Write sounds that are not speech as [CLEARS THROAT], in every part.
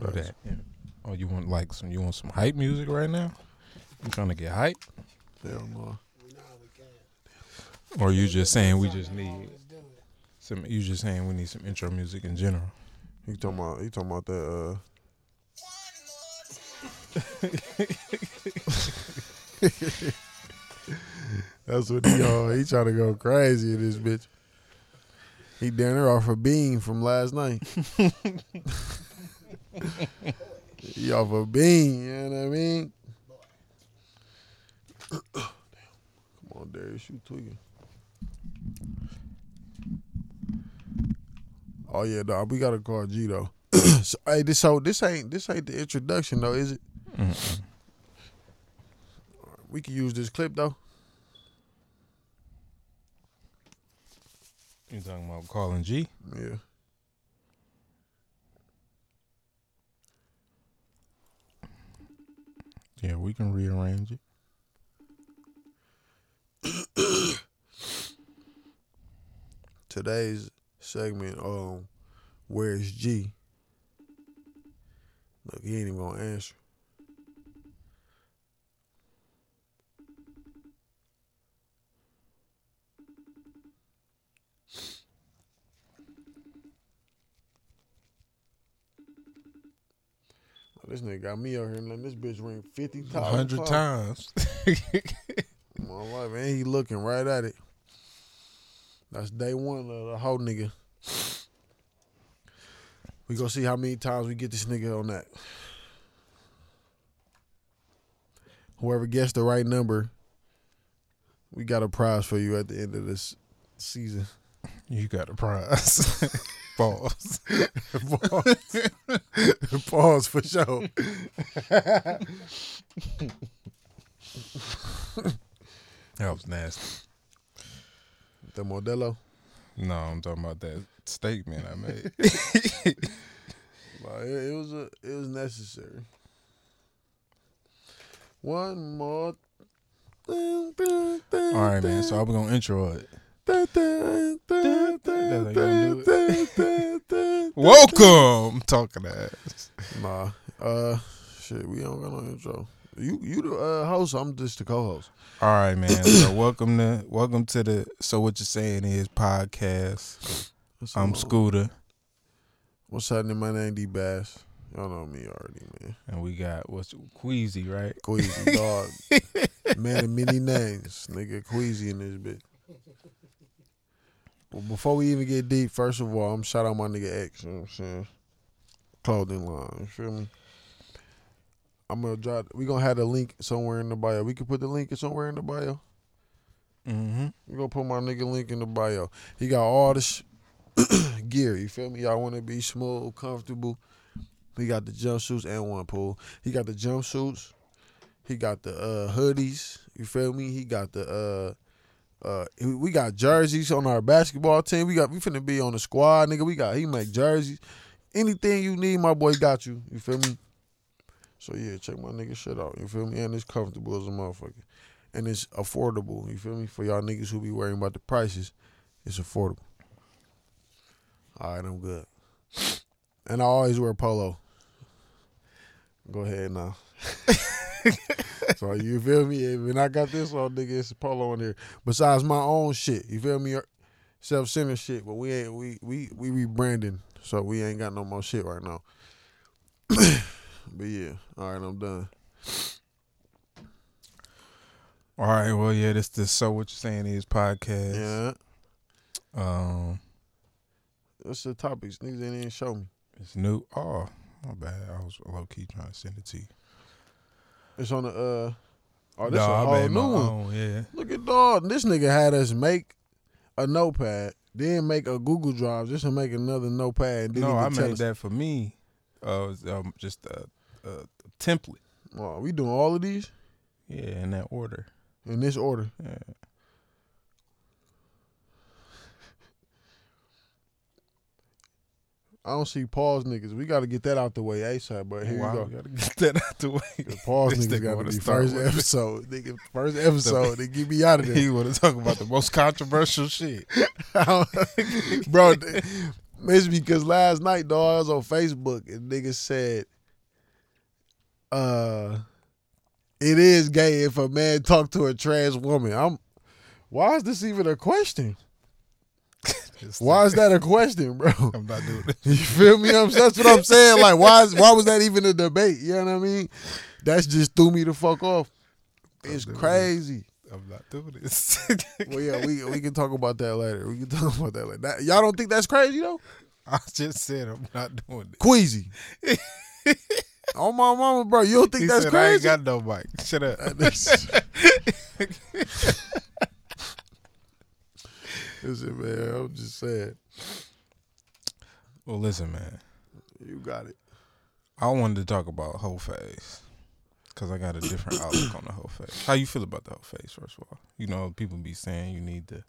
Do that. Yeah. Oh, you want like some? You want some hype music right now? You trying to get hype, Hell no. or you just saying we just need some? You just saying we need some intro music in general? He talking about he talking about that uh [LAUGHS] That's what he uh he trying to go crazy in this bitch. He down there off a bean from last night. [LAUGHS] he off a bean, you know what I mean? Come on, Darius, you tweaking. Oh yeah, dog. We gotta call G though. [COUGHS] so, hey, this so this ain't this ain't the introduction though, is it? Mm-mm. We can use this clip though. You talking about calling G? Yeah. Yeah, we can rearrange it. [COUGHS] Today's segment, um, where's G? Look, he ain't even gonna answer. This nigga got me out here and letting this bitch ring 50 times. hundred times. [LAUGHS] My life, and he looking right at it. That's day one of the whole nigga. We gonna see how many times we get this nigga on that. Whoever gets the right number, we got a prize for you at the end of this season. you got a prize. [LAUGHS] Pause. [LAUGHS] Pause. [LAUGHS] Pause for sure. [LAUGHS] That was nasty. The Modelo. No, I'm talking about that statement I made. Like, it, it was a, it was necessary. One more. All All right, man. So I'm gonna intro it. That's how you gonna do Welcome, talking ass. Nah, uh, shit, we don't got no intro. You you the uh, host. I'm just the co-host. All right, man. So [COUGHS] welcome to welcome to the So What You're Saying Is podcast. What's I'm? Scooter, What's happening? My name D Bass. Y'all know me already, man. and we got what's Queasy, right? Queasy dog, [LAUGHS] man of many names, nigga. Queasy in this bitch. Well, before we even get deep, first of all, I'm shout out my nigga X. You know what I'm saying? Clothing line. You feel me? I'm gonna drop. We gonna have the link somewhere in the bio. We can put the link somewhere in the bio. Mm-hmm. We gonna put my nigga link in the bio. He got all this [COUGHS] gear. You feel me? Y'all want to be smooth, comfortable. He got the jumpsuits and one pool. He got the jumpsuits. He got the uh, hoodies. You feel me? He got the uh, uh, we- got jerseys on our basketball team. We got we finna be on the squad, nigga. We got he make jerseys. Anything you need, my boy got you. You feel me? So yeah, check my nigga shit out. You feel me? And it's comfortable as a motherfucker and it's affordable. You feel me? For y'all niggas who be worrying about the prices, it's affordable. All right, I'm good. And I always wear polo. Go ahead now. [LAUGHS] so you feel me? When I got this on, nigga, it's a polo in here. Besides my own shit, you feel me? Self-centered shit, but we ain't we we we rebranding, so we ain't got no more shit right now. [COUGHS] but yeah, all right, I'm done. All right. Well, yeah. This the So What You're Saying Is podcast. Yeah, Um, what's the topics? Niggas ain't even show me. it's new. Oh, my bad. I was low key trying to send it to you. It's on the uh. Oh, this No, a whole new one. own, Yeah. Look at dog. This nigga had us make a notepad, then make a Google Drive, just to make another notepad. No, I made us. that for me. Uh, was, um, just a, a template. Oh, we doing all of these Yeah, in that order. in this order. Yeah. I don't see pause niggas. We got to get that out the way ASAP. But here Wow, you we go. gotta get that out the way. The Pause [LAUGHS] niggas got to be first with episode. Nigga, first episode. they get me out of [LAUGHS] there. he want to talk about the most controversial shit. [LAUGHS] bro. It's because last night, dog, I was on Facebook and niggas said, uh, it is gay if a man talk to a trans woman. I'm why is this even a question? Why is that a question, bro? [LAUGHS] I'm not doing [LAUGHS] it. You feel me? I'm, that's what I'm saying. Like, why is why was that even a debate? You know what I mean? That's just threw me the fuck off. It's it. crazy. I'm not doing this. [LAUGHS] Well, yeah, we we can talk about that later. We can talk about that later. That, y'all don't think that's crazy though? I just said I'm not doing it. Queasy. oh my mama, bro. You don't think He that's said I ain't got no mic. Shut up. Listen, man, I'm just saying. well, listen, man. You got it. I wanted to talk about hoe phase because I got a different [COUGHS] outlook on the hoe phase. How you feel about the hoe phase? First of all, you know people be saying you need to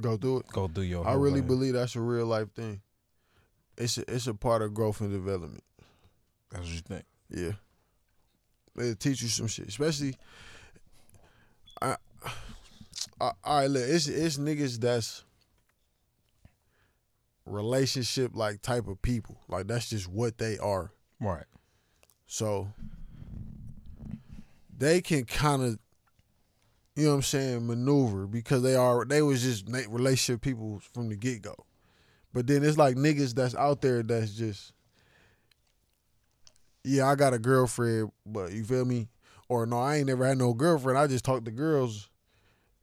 Go do it. go do your. I really face. believe that's a real life thing. It's a, it's a part of growth and development. That's what you think. Yeah. It'll teach you some shit. Especially all right, look, it's it's niggas that's relationship like type of people. Like that's just what they are. Right. So they can kind of, you know what I'm saying, maneuver because they are they was just relationship people from the get go. But then it's like niggas that's out there that's just, yeah, I got a girlfriend, but you feel me? Or no, I ain't never had no girlfriend. I just talk to girls,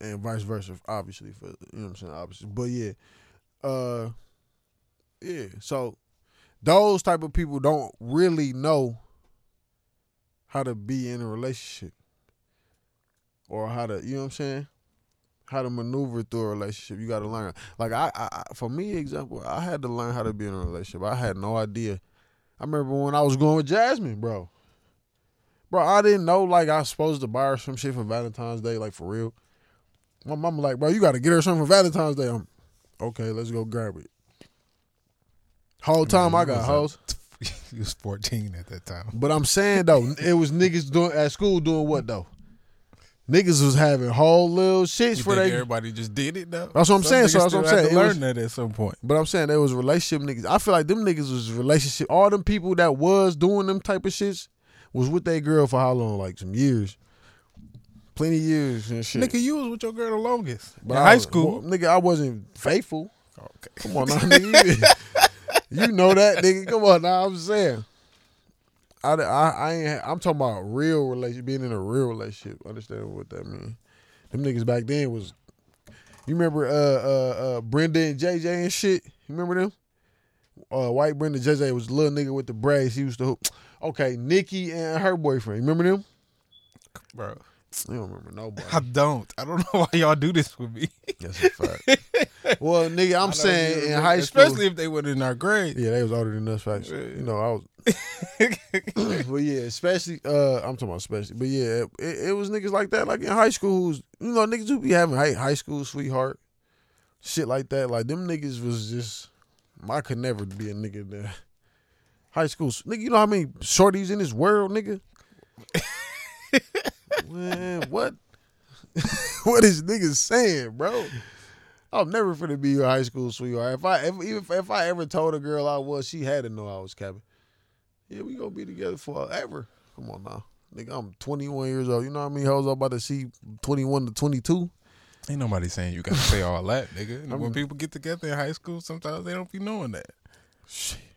and vice versa. Obviously, for you know what I'm saying, obviously. But yeah, uh, yeah. So those type of people don't really know how to be in a relationship or how to you know what I'm saying how to maneuver through a relationship you got to learn like I, I for me example I had to learn how to be in a relationship I had no idea I remember when I was going with Jasmine bro bro I didn't know like I was supposed to buy her some shit for Valentine's Day like for real my mama like bro you got to get her something for Valentine's Day I'm okay let's go grab it whole time I you got hoes [LAUGHS] you was 14 at that time. But I'm saying though, [LAUGHS] it was niggas doing at school doing what though? Niggas was having whole little shits You for they. everybody just did it though? That's what I'm Some saying, so that's what I'm saying. Learn that at some point. But I'm saying there was relationship niggas. I feel like them niggas was relationship. All them people that was doing them type of shits was with their girl for how long? Like some years, plenty of years and shit. Nigga, you was with your girl the longest. But in I high was- school. nigga, I wasn't faithful. Okay. Come on now, nigga. You, [LAUGHS] know that, nigga. Come on now. I'm saying. I, I, I ain't. I'm talking about real relationship, being in a real relationship. Understand what that mean? Them niggas back then was. You remember uh uh uh Brenda and JJ and shit? You remember them? Uh, white Brenda JJ was a little nigga with the braids. He used to. hoop. Okay, Nikki and her boyfriend. You remember them? Bro. You don't remember nobody. [LAUGHS] I don't. I don't [LAUGHS] know why y'all do this with me. That's a fact. [LAUGHS] well, nigga, I I'm saying in high school. especially if they were in our grade. Yeah, they was older than us, facts. Yeah. You know, I was. [CLEARS THROAT] but yeah, especially. Uh, I'm talking about especially. But yeah, it, it was niggas like that, like in high school. Who's you know niggas who be having high high school sweetheart, shit like that. Like them niggas was just. I could never be a nigga that. High school, nigga. You know how many shorties in this world, nigga. Man, what? [LAUGHS] what is niggas saying, bro? I'm never finna be your high school sweetheart. If I if, even if, if I ever told a girl I was, she had to know I was capping. Yeah, we gonna be together forever. Come on now, nigga. I'm 21 years old. You know how many hoes I'm about to see 21 to 22. Ain't nobody saying you gotta say all that, nigga. [LAUGHS] When people get together in high school, sometimes they don't be knowing that. Shit.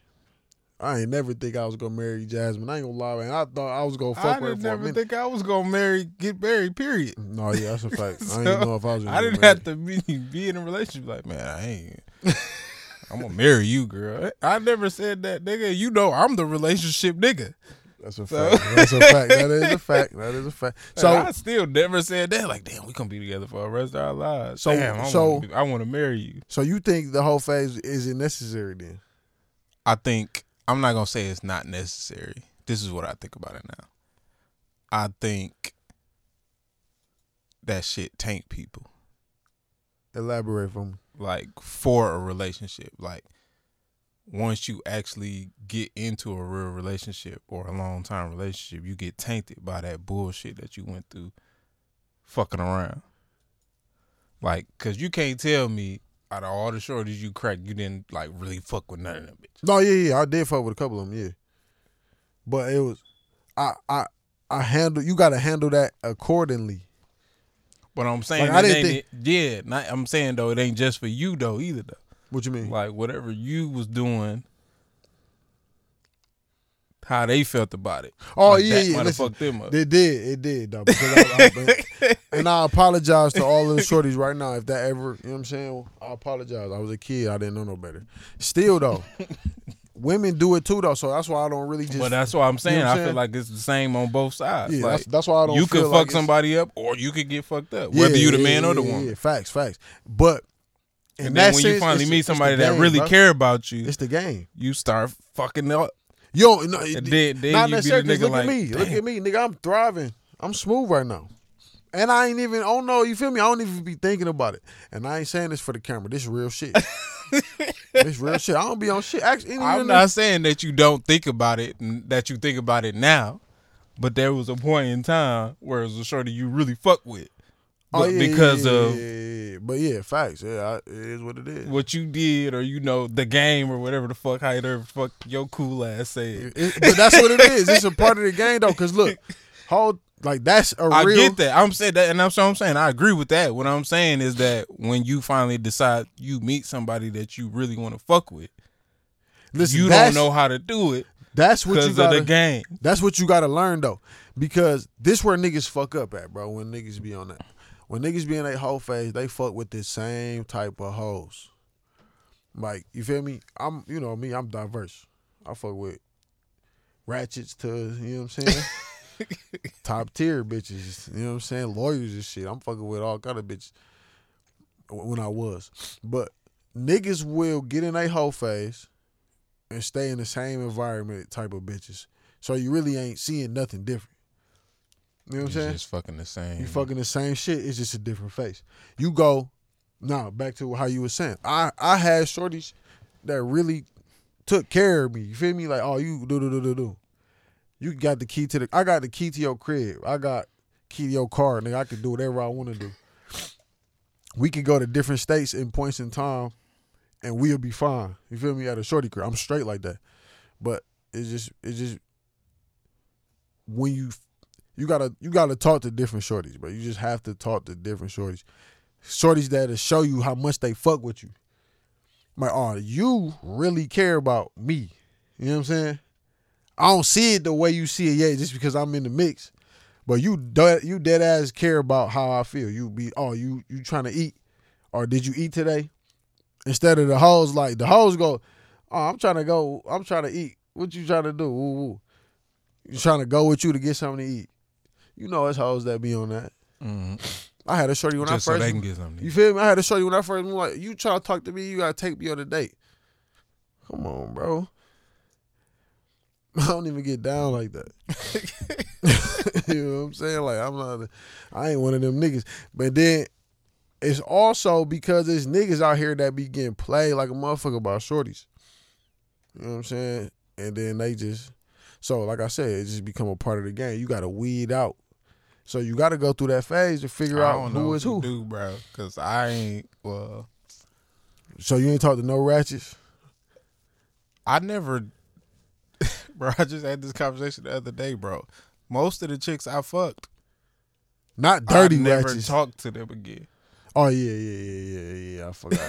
I ain't never think I was gonna marry Jasmine. I ain't gonna lie, man. I thought I was gonna I fuck her for a never minute. think I was gonna marry, get married. Period. no, yeah, that's a fact. [LAUGHS] I didn't know if I was. I didn't married. have to be, be in a relationship. Like, man, I ain't. [LAUGHS] I'm gonna marry you, girl. I never said that, nigga. You know, I'm the relationship nigga. That's a So- fact. That's a fact. That is a fact. [LAUGHS] That is a fact. So So I still never said that. Like, damn, we gonna be together for the rest of our lives. So- damn, I so- wanna be- I want to marry you. So you think the hoe phase isn't necessary then? I think I'm not gonna say it's not necessary. This is what I think about it now. I think that shit tank people. Elaborate from like for a relationship. Like once you actually get into a real relationship or a long time relationship, you get tainted by that bullshit that you went through fucking around. Like, cause you can't tell me out of all the shorties you cracked, you didn't like really fuck with none of them bitches. No, yeah, yeah, I did fuck with a couple of them, yeah. But it was, I, I, I handle. You got to handle that accordingly. But I'm saying, Like, I didn't ain't- yeah, not, I'm saying though, it ain't just for you though either though. What you mean? Like whatever you was doing, how they felt about it. oh Like, yeah, yeah. might Listen, fucked them up. It did, it did though. I, I, [LAUGHS] and I apologize to all of the shorties right now if that ever, you know what I'm saying? I apologize. I was a kid, I didn't know no better. Still though, [LAUGHS] women do it too though, so that's why I don't really just. But that's what I'm saying. what I'm I feel like it's the same on both sides. yeah, like that's, that's why I don't. you could fuck like somebody up, or you could get fucked up, Yeah, whether you the yeah, man or the yeah, woman. Yeah, facts, facts. But And then when you finally meet somebody that really bro. care about you, it's the game. you start fucking up. Yo, no, And then, then not you be the necessarily. nigga Look like, at me. Look at me, nigga. I'm thriving. I'm smooth right now. And I ain't even, oh no, you feel me? I don't even be thinking about it. And I ain't saying this for the camera. This real shit. [LAUGHS] this real shit. I don't be on shit. Actually, I'm not saying that you don't think about it, that you think about it now, but there was a point in time where it was a shorty you really fuck with, Oh, yeah, because yeah, of yeah. But yeah, facts. Yeah, I, it is what it is. what you did, or you know the game, or whatever the fuck, how the fuck your cool ass said. It- but that's what it [LAUGHS] is. It's a part of the game though. Cause look, hold like that's a I real. I get that. I'm saying that, and that's what I'm saying. I agree with that. What I'm saying is that when you finally decide you meet somebody that you really want to fuck with, Listen, you don't know how to do it That's what you gotta. the game. That's what you gotta learn though, because this where niggas fuck up at, bro. When niggas be on that, when niggas be in a hoe phase, they fuck with the same type of hoes. Like you feel me? I'm, you know me. I'm diverse. I fuck with ratchets to, you know what I'm saying. [LAUGHS] Top tier bitches, you know what I'm saying? Lawyers and shit. I'm fucking with all kind of bitches when I was. But niggas will get in a hoe phase and stay in the same environment type of bitches. So you really ain't seeing nothing different. You know what I'm It's saying? just fucking the same. You fucking the same shit. It's just a different face. You go now back to how you were saying. I I had shorties that really took care of me. You feel me? Like oh you do do do do do. You got the key to the. I got the key to your crib. I got key to your car, nigga. I can do whatever I want to do. We could go to different states in points in time, and we'll be fine. You feel me? At a shorty crib, I'm straight like that. But it's just it's just when you you gotta you gotta talk to different shorties, bro. You just have to talk to different shorties. Shorties that'll show you how much they fuck with you. Like, oh, you really care about me. You know what I'm saying? I don't see it the way you see it yet, just because I'm in the mix. But you dead, you dead ass care about how I feel. You be oh you you trying to eat, or did you eat today? Instead of the hoes like the hoes go, oh I'm trying to go, I'm trying to eat. What you trying to do? Woo, woo. You trying to go with you to get something to eat? You know it's hoes that be on that. Mhm. I had a shorty when just I so first. they can get something. you feel me? I had a shorty when I first. moved, Like you try to talk to me, you gotta take me on a date. Come on, bro. [LAUGHS] I don't even get down like that. [LAUGHS] you know what I'm saying? Like I'm not. I ain't one of them niggas. But then it's also because there's niggas out here that be getting played like a motherfucker by shorties. You know what I'm saying? And then they just so like I said, it just become a part of the game. You gotta weed out. So you gotta go through that phase to figure out who if who. do, bro. Because I ain't. Well, So you ain't talked to no ratchets? I never, [LAUGHS] bro. I just had this conversation the other day, bro. Most of the chicks I fucked, Not dirty I never ratchets. talked to them again. Oh yeah, yeah, yeah, yeah, yeah. I forgot.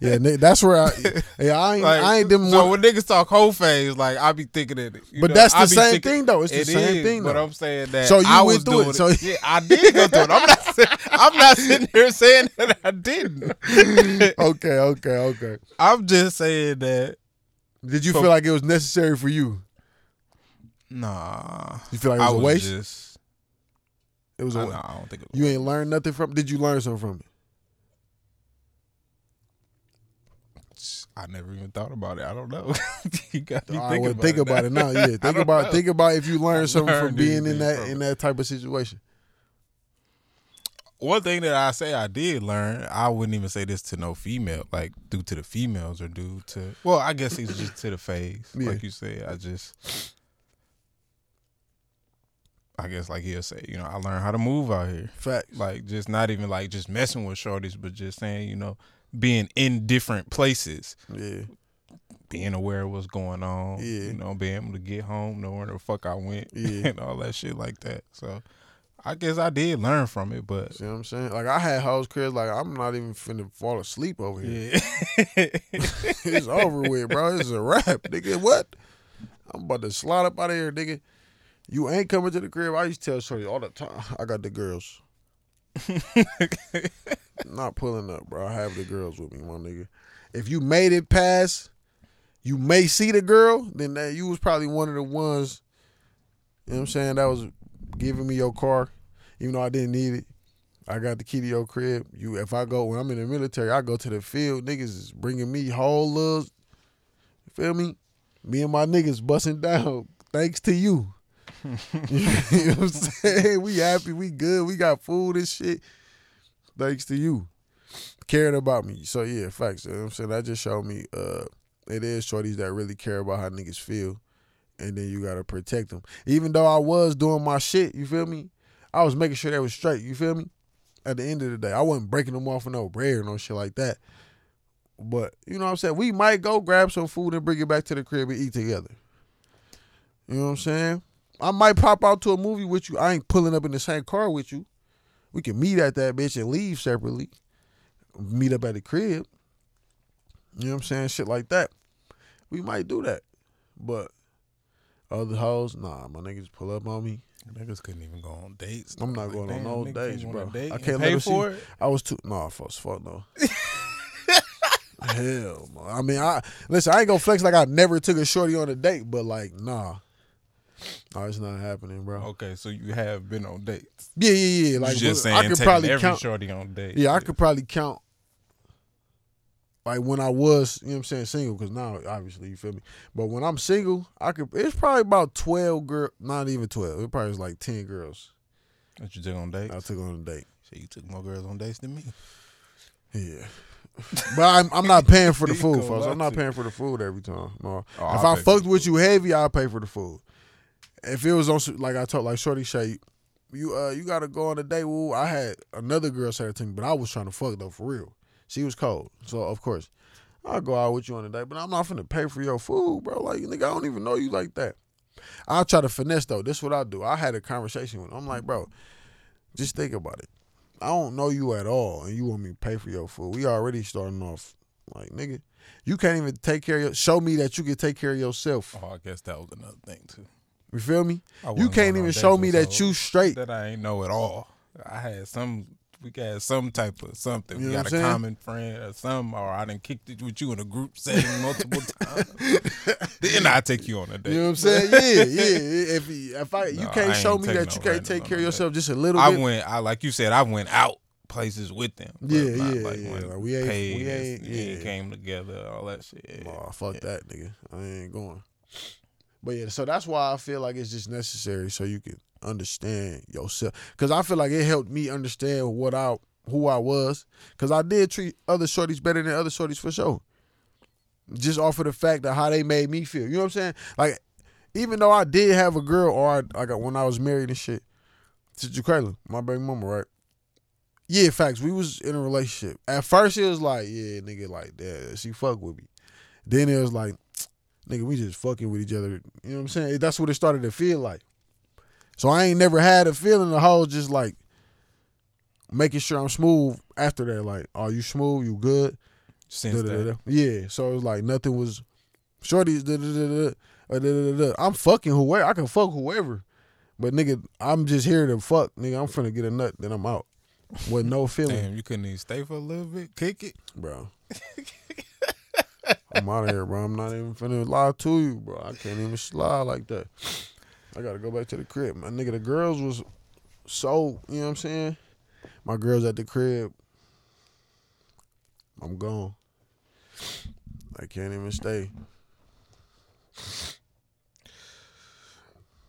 Yeah, yeah that's where I. Yeah, I ain't. Like, I ain't them. so one, when niggas talk hoe phase, like I be thinking that. You but know, that's I the same thinking- thing though. It's the It same is, thing But though. I'm saying that. So you I went was through it, so- [LAUGHS] yeah, I did go through it. I'm not. I'm not sitting here saying that I didn't. [LAUGHS] okay, okay, okay. I'm just saying that. Did you So- feel like it was necessary for you? Nah, You feel like it I was a waste? just. It was a I, nah, I don't think it was. You ain't learned nothing from. Did you learn something from it? I never even thought about it. I don't know. [LAUGHS] you got me thinking well, think about it now. Yeah, [LAUGHS] think about know. think about if you learned something from being in that in that type of situation. One thing that I say I did learn, I wouldn't even say this to no female, like due to the females or due to well, I guess it's just to the phase. Yeah. Like you said, I just I guess like he'll say, you know, I learned how to move out here. Facts. Like just not even like just messing with shorties, but just saying, you know, being in different places, Yeah. being aware of what's going on. Yeah. You know, being able to get home, know where the fuck I went, [LAUGHS] Yeah. and all that shit like that. So, I guess I did learn from it, but See what I'm saying? Like I had hoes cribs like I'm not even finna fall asleep over here. yeah. [LAUGHS] it's over with, bro. It's a wrap, nigga. What? I'm about to slide up out of here, nigga. You ain't coming to the crib. I used to tell Shorty all the time. I got the girls. [LAUGHS] not pulling up, bro. I have the girls with me, my nigga. If you made it past, you may see the girl. Then that you was probably one of the ones. You know what I'm saying? That was giving me your car, even though I didn't need it. I got the key to your crib. You, if I go when I'm in the military, I go to the field. Niggas is bringing me whole. You feel me? Me and my niggas busting down. Thanks to you. [LAUGHS] you know what I'm saying? We happy. We good. We got food and shit. Thanks to you caring about me. So yeah, facts. You know what I'm saying that just showed me uh, it is shorties that really care about how niggas feel, and then you gotta protect them. Even though I was doing my shit, you feel me? I was making sure they was straight. You feel me? At the end of the day, I wasn't breaking them off with no bread or no shit like that. But you know what I'm saying? We might go grab some food and bring it back to the crib and eat together. You know what I'm saying? I might pop out to a movie with you. I ain't pulling up in the same car with you. We can meet at that bitch and leave separately. Meet up at the crib. You know what I'm saying? Shit like that. We might do that. But other hoes, nah, my niggas pull up on me. Niggas couldn't even go on dates. I'm not going on no dates, bro. date I can't pay let her see- for it. I was too no, fuck, fuck no. [LAUGHS] Hell. I mean, I listen. I ain't gonna flex like I never took a shorty on a date, but like, nah, no, it's not happening, bro. Okay, so you have been on dates. Yeah, yeah, yeah. Like, you just saying I could probably every count. shorty on dates. Yeah, I could probably count. Like when I was, you know what I'm saying, single, because now obviously you feel me. But when I'm single, I could. It's probably about twelve girl, not even twelve. It probably was like ten girls That you took on dates. I took on a date. So you took more girls on dates than me. Yeah. [LAUGHS] but I'm I'm not paying for the [LAUGHS] food, folks. I'm not paying for the food every time. No. Oh, if I fucked with you heavy, I'll pay for the food. If it was on like I told like Shorty Shay, you uh you gotta go on a date. Woo, I had another girl say that to me, but I was trying to fuck though for real. She was cold, so of course I'll go out with you on a date, but I'm not finna pay for your food, bro. Like nigga, I don't even know you like that. I'll try to finesse though. This is what I do. I had a conversation with. Him. I'm like, bro, just think about it. I don't know you at all, and you want me to pay for your food. We already starting off like nigga. You can't even take care of your. Show me that you can take care of yourself. Oh, I guess that was another thing too. You feel me? You can't even show me that you straight. that I ain't know at all. I had some. We got some type of something. You we got a saying? common friend or something, or I done kicked it with you in a group setting multiple [LAUGHS] times. then I take you on a date. You know what I'm saying? Yeah, yeah. [LAUGHS] If if I you can't I show me that no you can't take care of no yourself just a little I bit. went. I like you said. I went out places with them. Yeah, yeah, like yeah. Like, we ain't- we ain't- yeah. came together. All that shit. Oh, fuck that, nigga. I ain't going. But yeah, so that's why I feel like it's just necessary so you can understand yourself. Cause I feel like it helped me understand what I who I was. Cause I did treat other shorties better than other shorties for sure. Just off of the fact of how they made me feel. You know what I'm saying? Like, even though I did have a girl, or I, got when I was married and shit, to Jaquela, my baby mama, right? Yeah, facts. We was in a relationship. At first, it was like, yeah, nigga, like that. She fuck with me. Then it was like, nigga, we just fucking with each other. You know what I'm saying? That's what it started to feel like. So I ain't never had a feeling the whole just like making sure I'm smooth after that. Like, are you smooth? You good? Since that, Yeah. So it was like nothing was da-da-da-da. I'm fucking whoever. I can fuck whoever. But nigga, I'm just here to fuck. Nigga, I'm finna get a nut, then I'm out. With no [LAUGHS] feeling. damn, you couldn't even stay for a little bit, kick it. bro. [LAUGHS] I'm out of here, bro. I'm not even finna lie to you, bro. I can't even slide like that. I gotta go back to the crib. My nigga, the girls was so, you know what I'm saying? My girls at the crib. I'm gone. I can't even stay.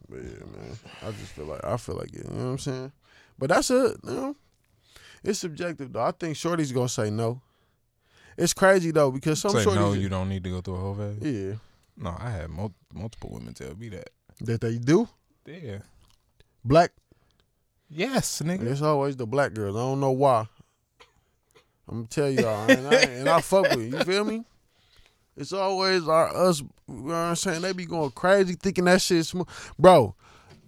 But yeah, man. I just feel like I feel like it. You know what I'm saying? But that's it, you know? It's subjective though. I think Shorty's gonna say no. It's crazy though because some shorties, no, you don't need to go through a hoe phase. yeah, No, I had mul- multiple women tell me that. that they do. Yeah. Black, Yes, nigga. it's always the black girls. I don't know why. I'm gonna tell y'all, and I, and I fuck with it. You feel me? It's always our us. You know what I'm saying? They be going crazy thinking that shit smooth, bro.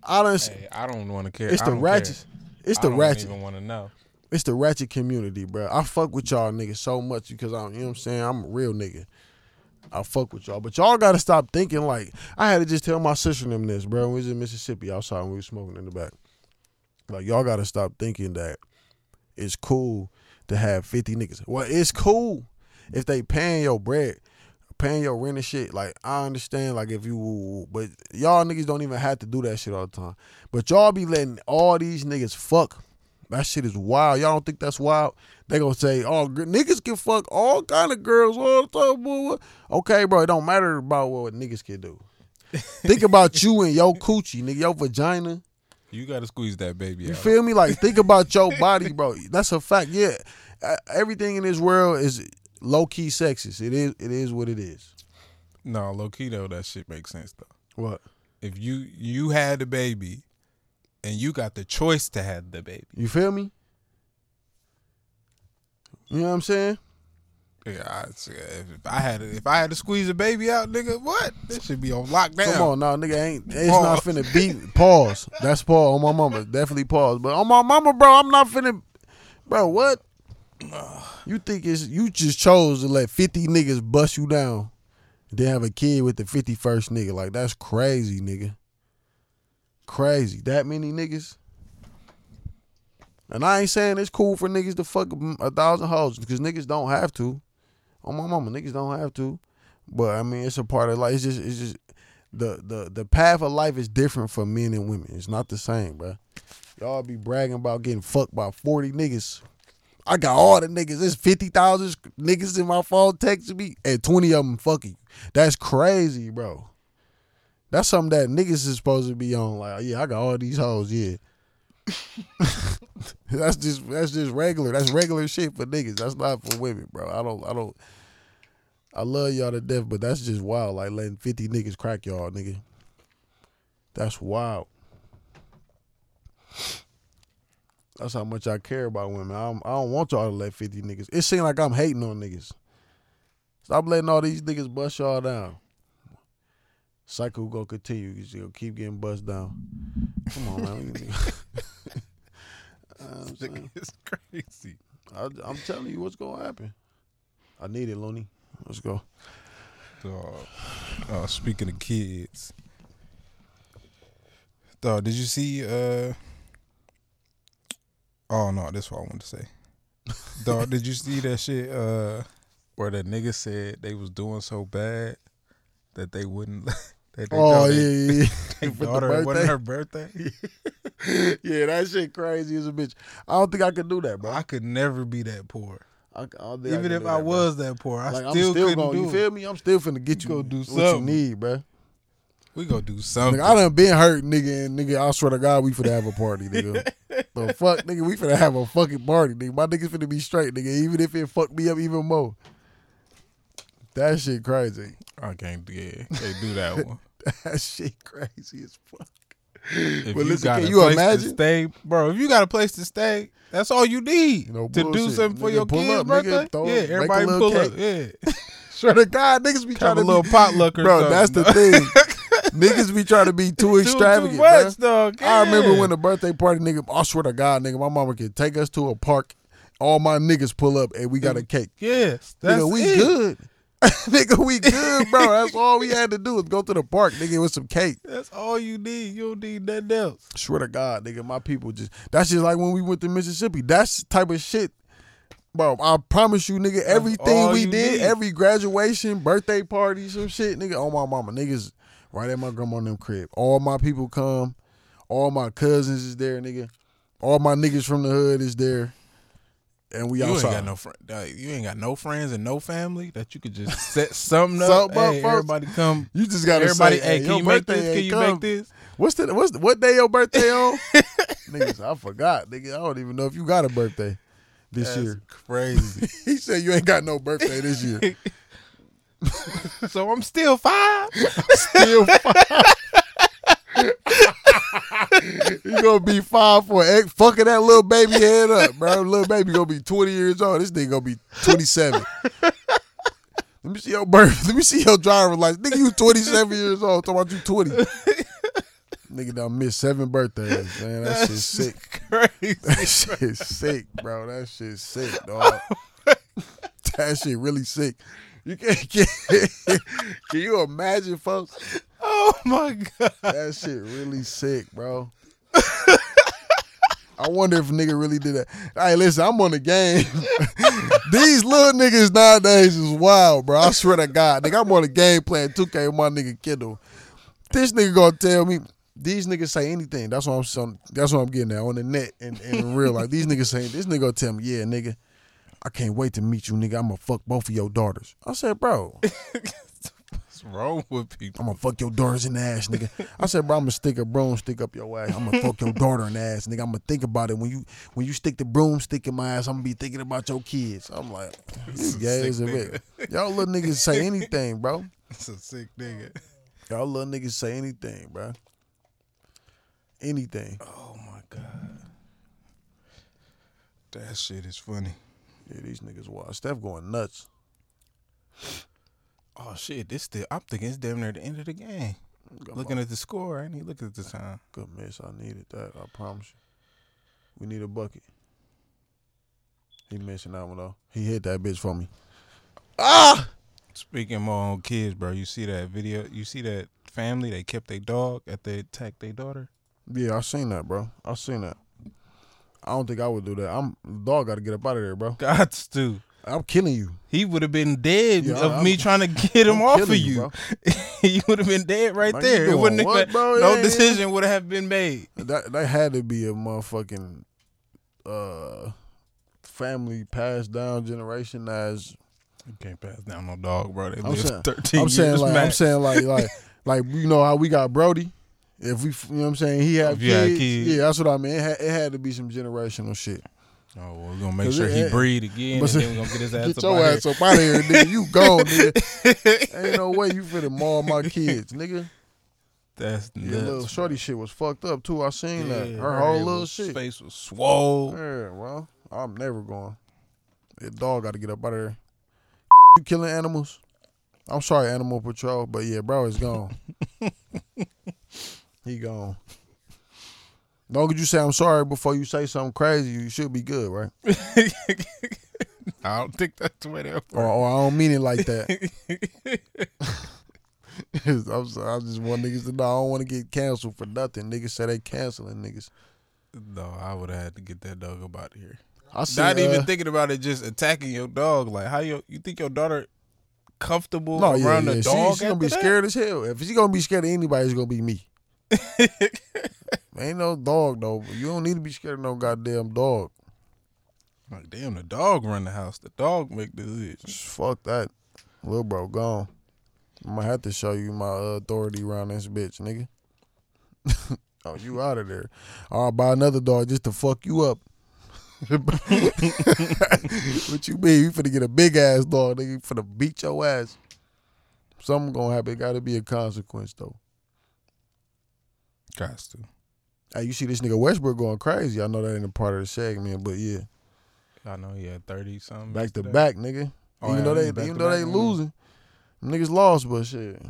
I don't. Hey, I don't want to care. it's the ratchet. It's the ratchet. I don't ratchet. even want to know. It's the ratchet community, bro. I fuck with y'all niggas so much because I'm, you know what I'm saying? I'm a real nigga. I fuck with y'all. But y'all gotta stop thinking like I had to just tell my sister and them this, bro. We was in Mississippi outside when we was smoking in the back. Like y'all gotta stop thinking that it's cool to have 50 niggas. Well, it's cool if they paying your bread, paying your rent and shit. Like I understand, like if you, but y'all niggas don't even have to do that shit all the time. But y'all be letting all these niggas fuck. That shit is wild. Y'all don't think that's wild? They gonna say, "Oh, gr- niggas can fuck all kind of girls all the time." boy. Okay, bro, it don't matter about what niggas can do. [LAUGHS] think about you and your coochie, nigga, your vagina. You got to squeeze that baby You out. feel me? Like think about your [LAUGHS] body, bro. That's a fact. Yeah, Uh, everything in this world is low key sexist. It is. It is what it is. no, low key though, that shit makes sense though. What? If you you had a baby, and you got the choice to have the baby, You feel me? You know what I'm saying? yeah, I, if I had to, if I had to squeeze a baby out, nigga, what? This should be on lockdown. Come on now, nigga. Ain't it's not finna be pause. That's pause on my mama. Definitely pause. But on my mama, bro, I'm not finna. Bro, what? You think it's you just chose to let 50 niggas bust you down, and then have a kid with the 51st nigga? Like that's crazy, nigga. Crazy. That many niggas. And I ain't saying it's cool for niggas to fuck a thousand hoes because niggas don't have to. On my mama, niggas don't have to. But I mean, it's a part of life. It's just, it's just the the the path of life is different for men and women. It's not the same, bro. Y'all be bragging about getting fucked by forty niggas. I got all the niggas. There's fifty thousand niggas in my phone texting me, and twenty of them fucking. That's crazy, bro. That's something that niggas is supposed to be on. Like, yeah, I got all these hoes. Yeah. [LAUGHS] that's just that's just regular. That's regular shit for niggas. That's not for women, bro. I don't I don't I love y'all to death, but that's just wild. Like letting 50 niggas crack y'all, nigga. That's wild. That's how much I care about women. I don't, I don't want y'all to let 50 niggas. It seems like I'm hating on niggas. Stop letting all these niggas bust y'all down. Cycle gonna continue. You gonna keep getting bust down. Come on, man. [LAUGHS] I'm it's crazy. I, I'm telling you what's gonna happen. I need it, Looney. Let's go. Dog. Uh, speaking of kids, dog, did you see? uh Oh no, that's what I wanted to say. [LAUGHS] dog, did you see that shit? Uh, where that nigga said they was doing so bad that they wouldn't. [LAUGHS] they Oh yeah, yeah. [LAUGHS] They [LAUGHS] daughter wasn't her birthday. [LAUGHS] yeah, that shit crazy as a bitch. I don't think I could do that, bro. I could never be that poor. I, I Even could if I that, bro. was that poor, I like, still, I'm still couldn't gonna, do you feel me? I'm still finna get you, Go do what you need, bro. We gonna do something. Nigga, I done been hurt, nigga, and nigga, I swear to God, we finna have a party, nigga. the fuck, nigga, we finna have a fucking party, nigga. My niggas finna be straight, nigga, even if it fucked me up even more. That shit crazy. I can't. Yeah, can't do that one. [LAUGHS] That shit crazy as fuck. If But you listen, got can a you place imagine? to stay, bro? If you got a place to stay, that's all you need No to do something for your kids' up, nigga, birthday. throw- yeah, everybody pull up. cake. Yeah, [LAUGHS] Swear to God, niggas be trying [LAUGHS] have a to little be, potluck bro. That's the thing. niggas be trying to be too extravagant, too bro. much, dog. I remember when the birthday party, nigga. I swear to God, nigga, my mama could take us to a park. All my niggas pull up and we got a cake. yes, that's nigga, we it. good. [LAUGHS] nigga, we good, bro. [LAUGHS] That's all we had to do was go to the park, nigga, with some cake. That's all you need. You don't need nothing else. Swear to God, nigga, my people just. That's just like when we went to Mississippi. That's the type of shit. Bro, I promise you, nigga, everything we did, need. every graduation, birthday party, some shit, nigga, on my mama. Niggas right at my grandma them crib. All my people come. All my cousins is there, nigga. All my niggas from the hood is there. And we You outside. ain't got no friend. You ain't got no friends and no family that you could just set [LAUGHS] something up. Something hey, folks. everybody come. you just gotta Everybody, say, hey, can you make this? Can you come. make this? What's the what's the, what day your birthday [LAUGHS] on? Niggas, I forgot, nigga. I don't even know if you got a birthday this That's year. crazy. [LAUGHS] He said you ain't got no birthday this year. so I'm still five. Still five. [LAUGHS] you gonna be five for X, fucking that little baby head up, bro. Little baby gonna be 20 years old. This nigga gonna be 27. [LAUGHS] Let me see your birth. Let me see your driver's license. Nigga, you 27 years old. Talking about you 20. Nigga done missed seven birthdays, man. That shit's sick. Crazy. That shit's sick, bro. That shit's sick, dog. [LAUGHS] Oh that shit really sick. You can't, [LAUGHS] can, can you imagine, folks? Oh my god. That shit really sick, bro. I wonder if nigga really did that. Hey, listen, I'm on the game. [LAUGHS] These little niggas nowadays is wild, bro. I swear to God. Nigga, I'm on the game playing 2K with my nigga Kindle. This nigga gonna tell me these niggas say anything. That's what I'm that's what I'm getting at on the net and, and in real life. These niggas saying this nigga gonna tell me, yeah, nigga, I can't wait to meet you, nigga. I'm gonna fuck both of your daughters. I said, bro, What's wrong with people? I'm gonna fuck your daughters in the ass, nigga. I said, bro, I'm gonna stick a broomstick up your ass. I'm gonna fuck your daughter in the ass, nigga. I'm gonna think about it when you when you stick the broomstick in my ass. I'm gonna be thinking about your kids. I'm like, you This gay a as a sick bit. Y'all little niggas say anything, bro. It's a sick nigga. Y'all little niggas say anything, bro. Anything. Oh my god. That shit is funny. Yeah, these niggas wild. Steph going nuts. [SNIFFS] Oh shit, this still I'm thinking it's damn near the end of the game. Looking at the score, I ain't even looking at the time. Good miss. I needed that. I promise you. We need a bucket. He missing that one though. He hit that bitch for me. Ah! Speaking more on kids, bro, you see that video? You see that family? They kept their dog after they attacked their daughter. Yeah, I seen that, bro. I seen that. I don't think I would do that. I'm dog. Got to get up out of there, bro. Got to. I'm killing you. He would have been dead Yeah, of I'm- me trying to get him I'm off of killing you. [LAUGHS] he would have been dead right you there. It wouldn't what, have bro? no Yeah, decision would have been made. That that had to be a motherfucking uh family passed down generation as You can't pass down no dog, bro. They I'm saying- 13 I'm years saying like I'm saying like like [LAUGHS] like you know how we got Brody. If we, you know what I'm saying, he had you had kids, kids. Yeah, that's what I mean. It had, it had to be some generational shit. Oh, well, we're gonna make sure he it- breathe again, and then we're gonna get his [LAUGHS] ass Get up your out ass up out of here, nigga. You [LAUGHS] gone, nigga. Ain't no way you finna maul my kids, nigga. That's Your nuts. little shorty shit was fucked up too. I seen that. Yeah, Her whole little shit. face was swole. Yeah, well, I'm never going. That dog got to get up out of there. You killing animals? I'm sorry, Animal Patrol, but yeah, bro it's gone. [LAUGHS] he gone. Long as you say I'm sorry before you say something crazy, you should be good, right? [LAUGHS] I don't think that's the way that Or, works. or I don't mean it like that. [LAUGHS] [LAUGHS] I'm, sorry, I just want niggas to know I don't want to get canceled for nothing. Niggas say they canceling niggas. No, I would have had to get that dog up out here. I see, Not even uh, thinking about it, just attacking your dog. Like, how you you think your daughter comfortable No, yeah, around yeah. the She, dog? she gonna be that? scared as hell. If she's gonna be scared of anybody, it's gonna be me. [LAUGHS] Ain't no dog though. But you don't need to be scared of no goddamn dog. Like, damn, the dog run the house. The dog make the decisions. Fuck that, little bro gone. I'm gonna have to show you my authority around this bitch, nigga. [LAUGHS] oh, you out of there? I'll buy another dog just to fuck you up. [LAUGHS] what you mean? You finna get a big ass dog, nigga? You finna beat your ass. Something gonna happen. Got to be a consequence though. Got to. Hey, you see this nigga Westbrook going crazy. I know that ain't a part of the segment, but yeah, I know he had thirty something. back to back nigga. Oh, even yeah, though they, even though they losing, niggas lost, but shit.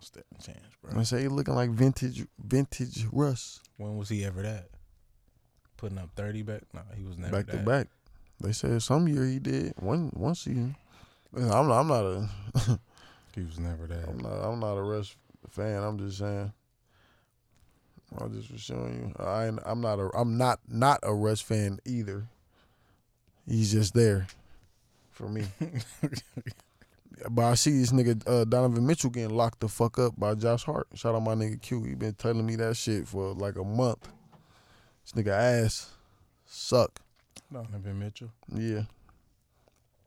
A chance, bro. I say he looking like vintage, vintage Russ, When was he ever that? Putting up thirty back? No, he was never back that. to back. They said some year he did one one season. I'm not, I'm not a, [LAUGHS] He was never that. I'm not, I'm not a Russ fan. I'm just saying. I just was showing you. I I'm not a, I'm not not a Russ fan either. He's just there for me. [LAUGHS] But I see this nigga uh, Donovan Mitchell getting locked the fuck up by Josh Hart. Shout out my nigga Q. He been telling me that shit for like a month. This nigga ass suck. Donovan Mitchell. Yeah.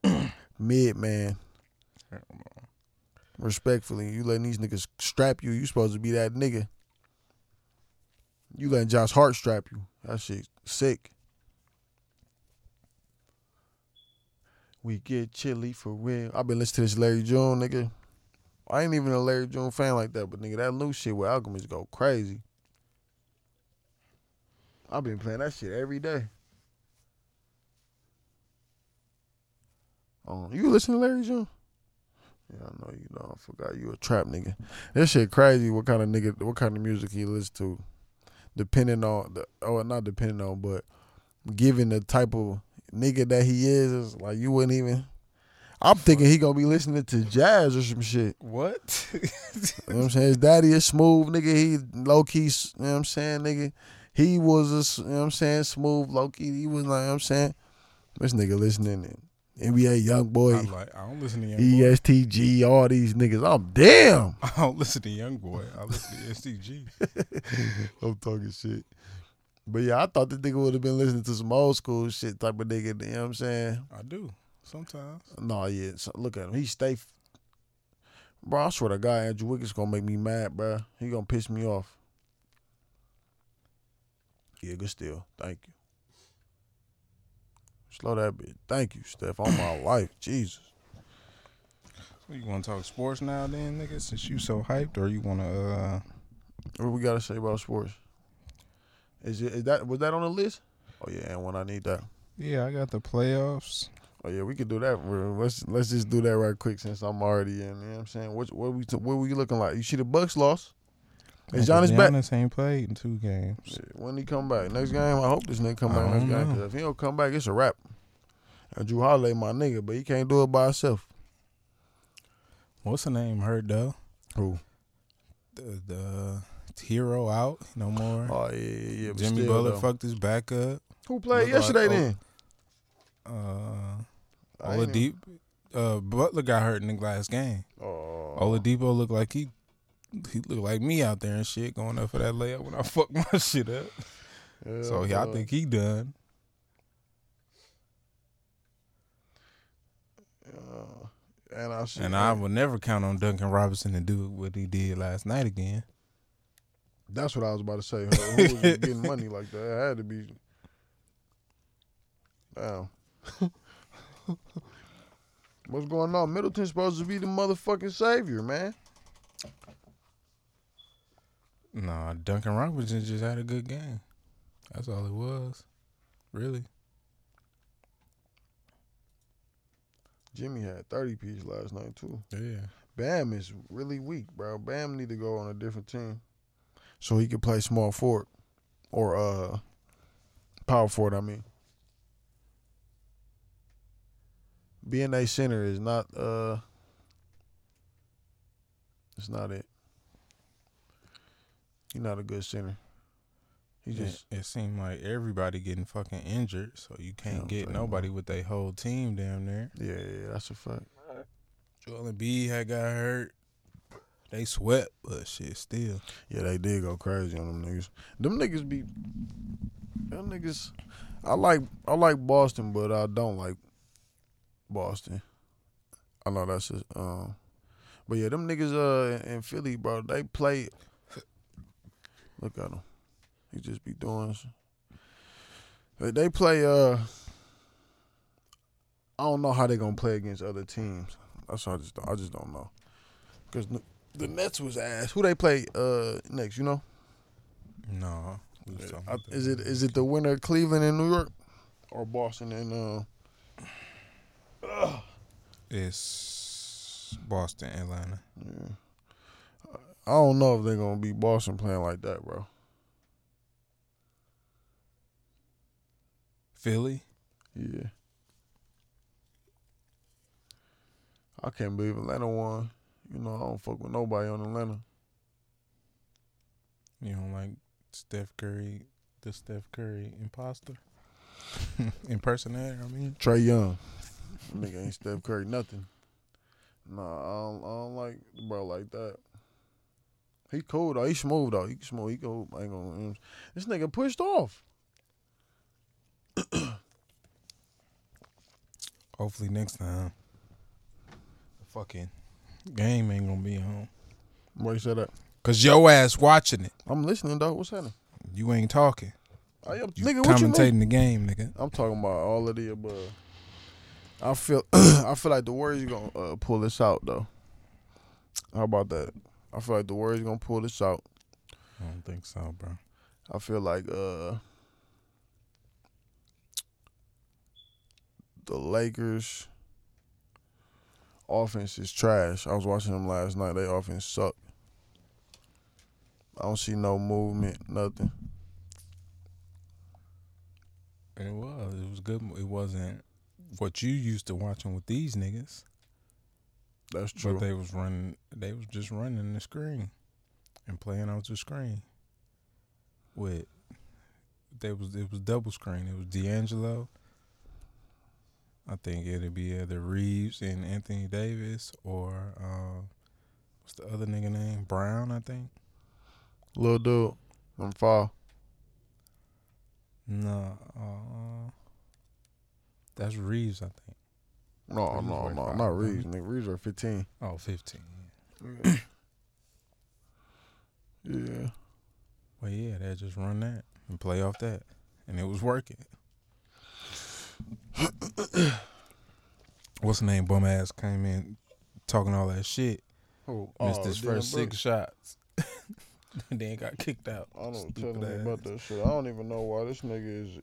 [COUGHS] Mid man. Respectfully, you letting these niggas strap you. You supposed to be that nigga. You letting Josh Hart strap you. That shit sick. We get chilly for real. I've been listening to this Larry June, nigga. I ain't even a Larry June fan like that, but nigga, that new shit with Alchemist go crazy. I've been playing that shit every day. Oh, you listen to Larry June? Yeah, I know you know. I forgot you a trap nigga. That shit crazy. What kind of nigga? What kind of music he listen to? Depending on the, oh, not depending on, but given the type of nigga that he is, it's like you wouldn't even. I'm thinking he gonna be listening to jazz or some shit. What? You know what I'm saying? His daddy is smooth, nigga. He low key, you know what I'm saying, nigga. He was a, you know what I'm saying, smooth, low key. He was like, you know what I'm saying, this nigga listening to NBA Young Boy, I'm like, I don't listen to young boy. ESTG, all these niggas. I'm damn. [LAUGHS] I don't listen to young boy. I listen to STG. [LAUGHS] I'm talking shit. But yeah, I thought this nigga would have been listening to some old school shit type of nigga. You know what I'm saying? I do sometimes. No, yeah. So look at him. He stay. f- Bro, I swear to God, Andrew Wiggins gonna make me mad, bro. He gonna piss me off. Yeah, good still. Thank you. Slow that bit. Thank you, Steph. On my [COUGHS] life. Jesus. So you want to talk sports now, then, nigga? Since you so hyped, or you want to? uh What we gotta say about sports? Is it is that was that on the list? Oh yeah, and when I need that. Yeah, I got the playoffs. Oh yeah, we could do that. Let's let's just do that right quick since I'm already in. You know what I'm saying? What what we what we looking like? You see the Bucks lost. Is Giannis back? Giannis ain't played in two games. When he come back next game, I hope this nigga come back next game. 'cause if he don't come back, it's a wrap. And Jrue Holiday, my nigga, but he can't do it by himself. What's the name? Hurt though. Who? The, the hero out. No more. Oh yeah, yeah, yeah. Jimmy Butler though. fucked his back up. Who played yesterday like- then? Uh, Oladipo. Uh, Butler got hurt in the last game. Oh, Oladipo looked like he he looked like me out there and shit going up for that layup when I [LAUGHS] fucked my shit up. yeah, so yeah, I think he done. Uh, and I And I would never count on Duncan Robinson to do what he did last night again. That's what I was about to say. Who, who was getting [LAUGHS] money like that? It had to be. Damn. [LAUGHS] What's going on? Middleton's supposed to be the motherfucking savior, man. Nah, Duncan Robinson just had a good game. That's all it was. Really. Jimmy had 30 piece last night too. Yeah. Bam is really weak, bro. Bam need to go on a different team. So he could play small forward. Or uh power forward, I mean. Being a center is not uh it's not it. He's not a good center. He just it, it seemed like everybody getting fucking injured, so you can't get nobody with their whole team down there. yeah, yeah, that's a fact. Joel Embiid had got hurt. They swept, but shit, still. Yeah, they did go crazy on them niggas. Them niggas be them niggas I like I like Boston, but I don't like Boston. I know that's just um but yeah, them niggas uh in Philly, bro, they play Look at them. He just be doing some- they, play uh I don't know how they going to play against other teams. That's I just I just don't know. Cuz the Nets was ass. Who they play uh next, you know? No. we I, is it is it the winner of Cleveland and New York, or Boston and uh? It's Boston, Atlanta. Yeah. I don't know if they're gonna be Boston playing like that, bro. Philly. Yeah. I can't believe Atlanta won. You know, I don't fuck with nobody on Atlanta. You don't like Steph Curry, the Steph Curry imposter? [LAUGHS] Impersonator, I mean. Trae Young, nigga ain't Steph Curry nothing. Nah, I don't, I don't like the bro like that. He cool though. He smooth though. He smooth. He go. I ain't gonna. This nigga pushed off. [COUGHS] Hopefully next time. The fucking game ain't gonna be home. Why you say that? Cause your ass watching it. I'm listening though. What's happening? You ain't talking. I am, You nigga, what you mean? commentating the game, nigga. I'm talking about all of the above. I feel [COUGHS] I feel like the Warriors gonna uh, pull this out though. How about that? I feel like the Warriors gonna pull this out. I don't think so, bro. I feel like uh the Lakers offense is trash. I was watching them last night. They offense suck. I don't see no movement, nothing. It was. It was good. It wasn't what you used to watching with these niggas. That's true. But they was running. They was just running the screen and playing out the screen. With they was it was double screen. It was D'Angelo. I think it'd be either Reaves and Anthony Davis or uh, what's the other nigga name? Brown, I think. Little dude, I'm fall. No, uh, that's Reaves, I think. No, Reaves no, like no, five, not huh? Reaves. Nigga, Reaves are 15. Oh, 15. [CLEARS THROAT] Yeah. Well, yeah, they just run that and play off that, and it was working. [CLEARS THROAT] What's the name? Bum ass came in talking all that shit. Oh, Missed his Dillon first Brooks. six shots. [LAUGHS] then got kicked out. I don't Stupid tell me about that shit. I don't even know why this nigga is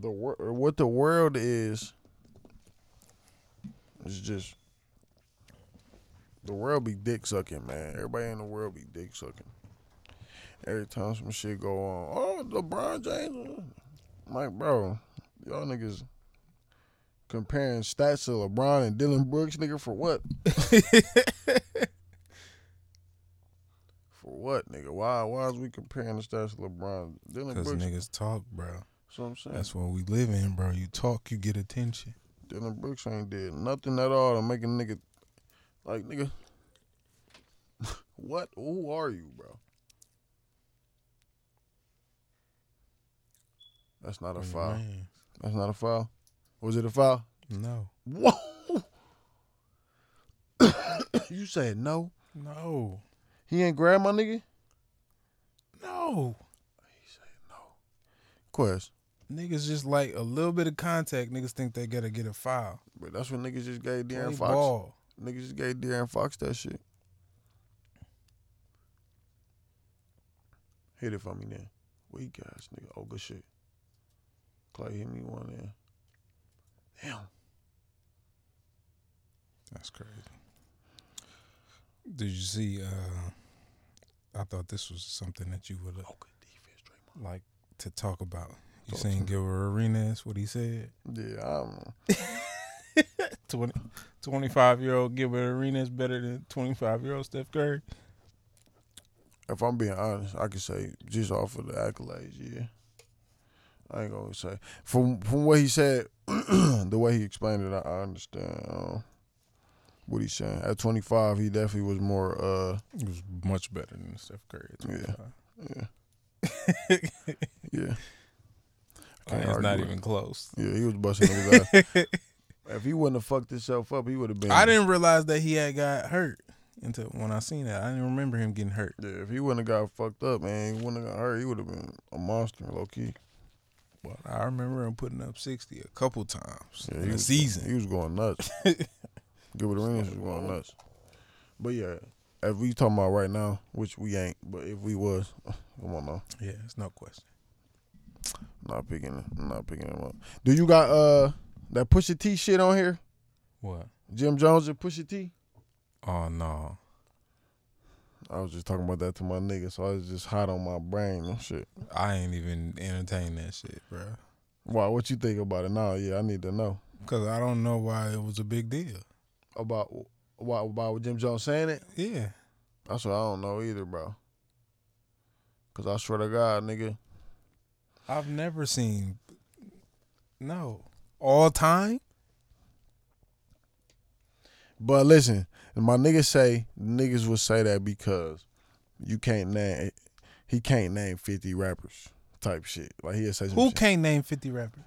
the wor- or what the world is. It's just the world be dick sucking, man. Everybody in the world be dick sucking. Every time some shit go on, oh LeBron James, I'm like bro, y'all niggas comparing stats to LeBron and Dillon Brooks, nigga, for what? [LAUGHS] For what, nigga? Why? Why is we comparing the stats to LeBron? Dillon Because Brooks. niggas talk, bro. That's what I'm saying. That's what we live in, bro. You talk, you get attention. Dillon Brooks ain't did nothing at all to make a nigga like nigga. [LAUGHS] what? Who are you, bro? That's not a you foul. That's not a foul. Was it a foul? No. Whoa. [COUGHS] you said no. No. He ain't grab my nigga. No. He said no. Quest. Niggas just like a little bit of contact. Niggas think they gotta get a foul. But that's what niggas just gave Play De'Aaron Fox. ball. Niggas just gave De'Aaron Fox that shit. Hit it for me then. Weak ass nigga. Oh, good shit. Klay hit me one in. Damn. That's crazy. Did you see? uh I thought this was something that you would Oh, defense, like to talk about. You seen to. Gilbert Arenas? What he said? Yeah, I'm. [LAUGHS] 20, 25 year old Gilbert Arenas better than twenty five year old Steph Curry. If I'm being honest, I could say just off of the accolades, yeah. I ain't gonna say from from what he said, [CLEARS THROAT] the way he explained it, I, I understand um, what he's saying. At 25, he definitely was more. uh He was much better than Steph Curry at twenty five. Yeah, yeah. [LAUGHS] Can't it's not even close. Yeah, he was busting niggas ass. [LAUGHS] If he wouldn't have fucked himself up, he would have been. I didn't realize that he had got hurt until when I seen that. I didn't remember him getting hurt. Yeah, if he wouldn't have got fucked up, man, he wouldn't have got hurt. He would have been a monster, low key. But I remember him putting up sixty a couple times Yeah, in the was, season. He was going nuts. [LAUGHS] Gilbert Arenas was going nuts. But yeah, if we talking about right now, which we ain't, but if we was, [LAUGHS] come on now, Yeah, it's no question. Not picking, not picking him up. Do you got uh that Pusha T shit on here? What? Jim Jones and Pusha T? Oh no. I was just talking about that to my nigga, so I was just hot on my brain and shit. I ain't even entertain that shit, bro. Why? What you think about it now? Yeah, I need to know Cause I don't know why it was a big deal. about why about Jim Jones saying it. Yeah. That's what I don't know either, bro. Cause I swear to God, nigga, I've never seen no. All time? But listen, my niggas say niggas would say that because you can't name he can't name fifty rappers type shit. Like he'll say Who shit. can't name fifty rappers?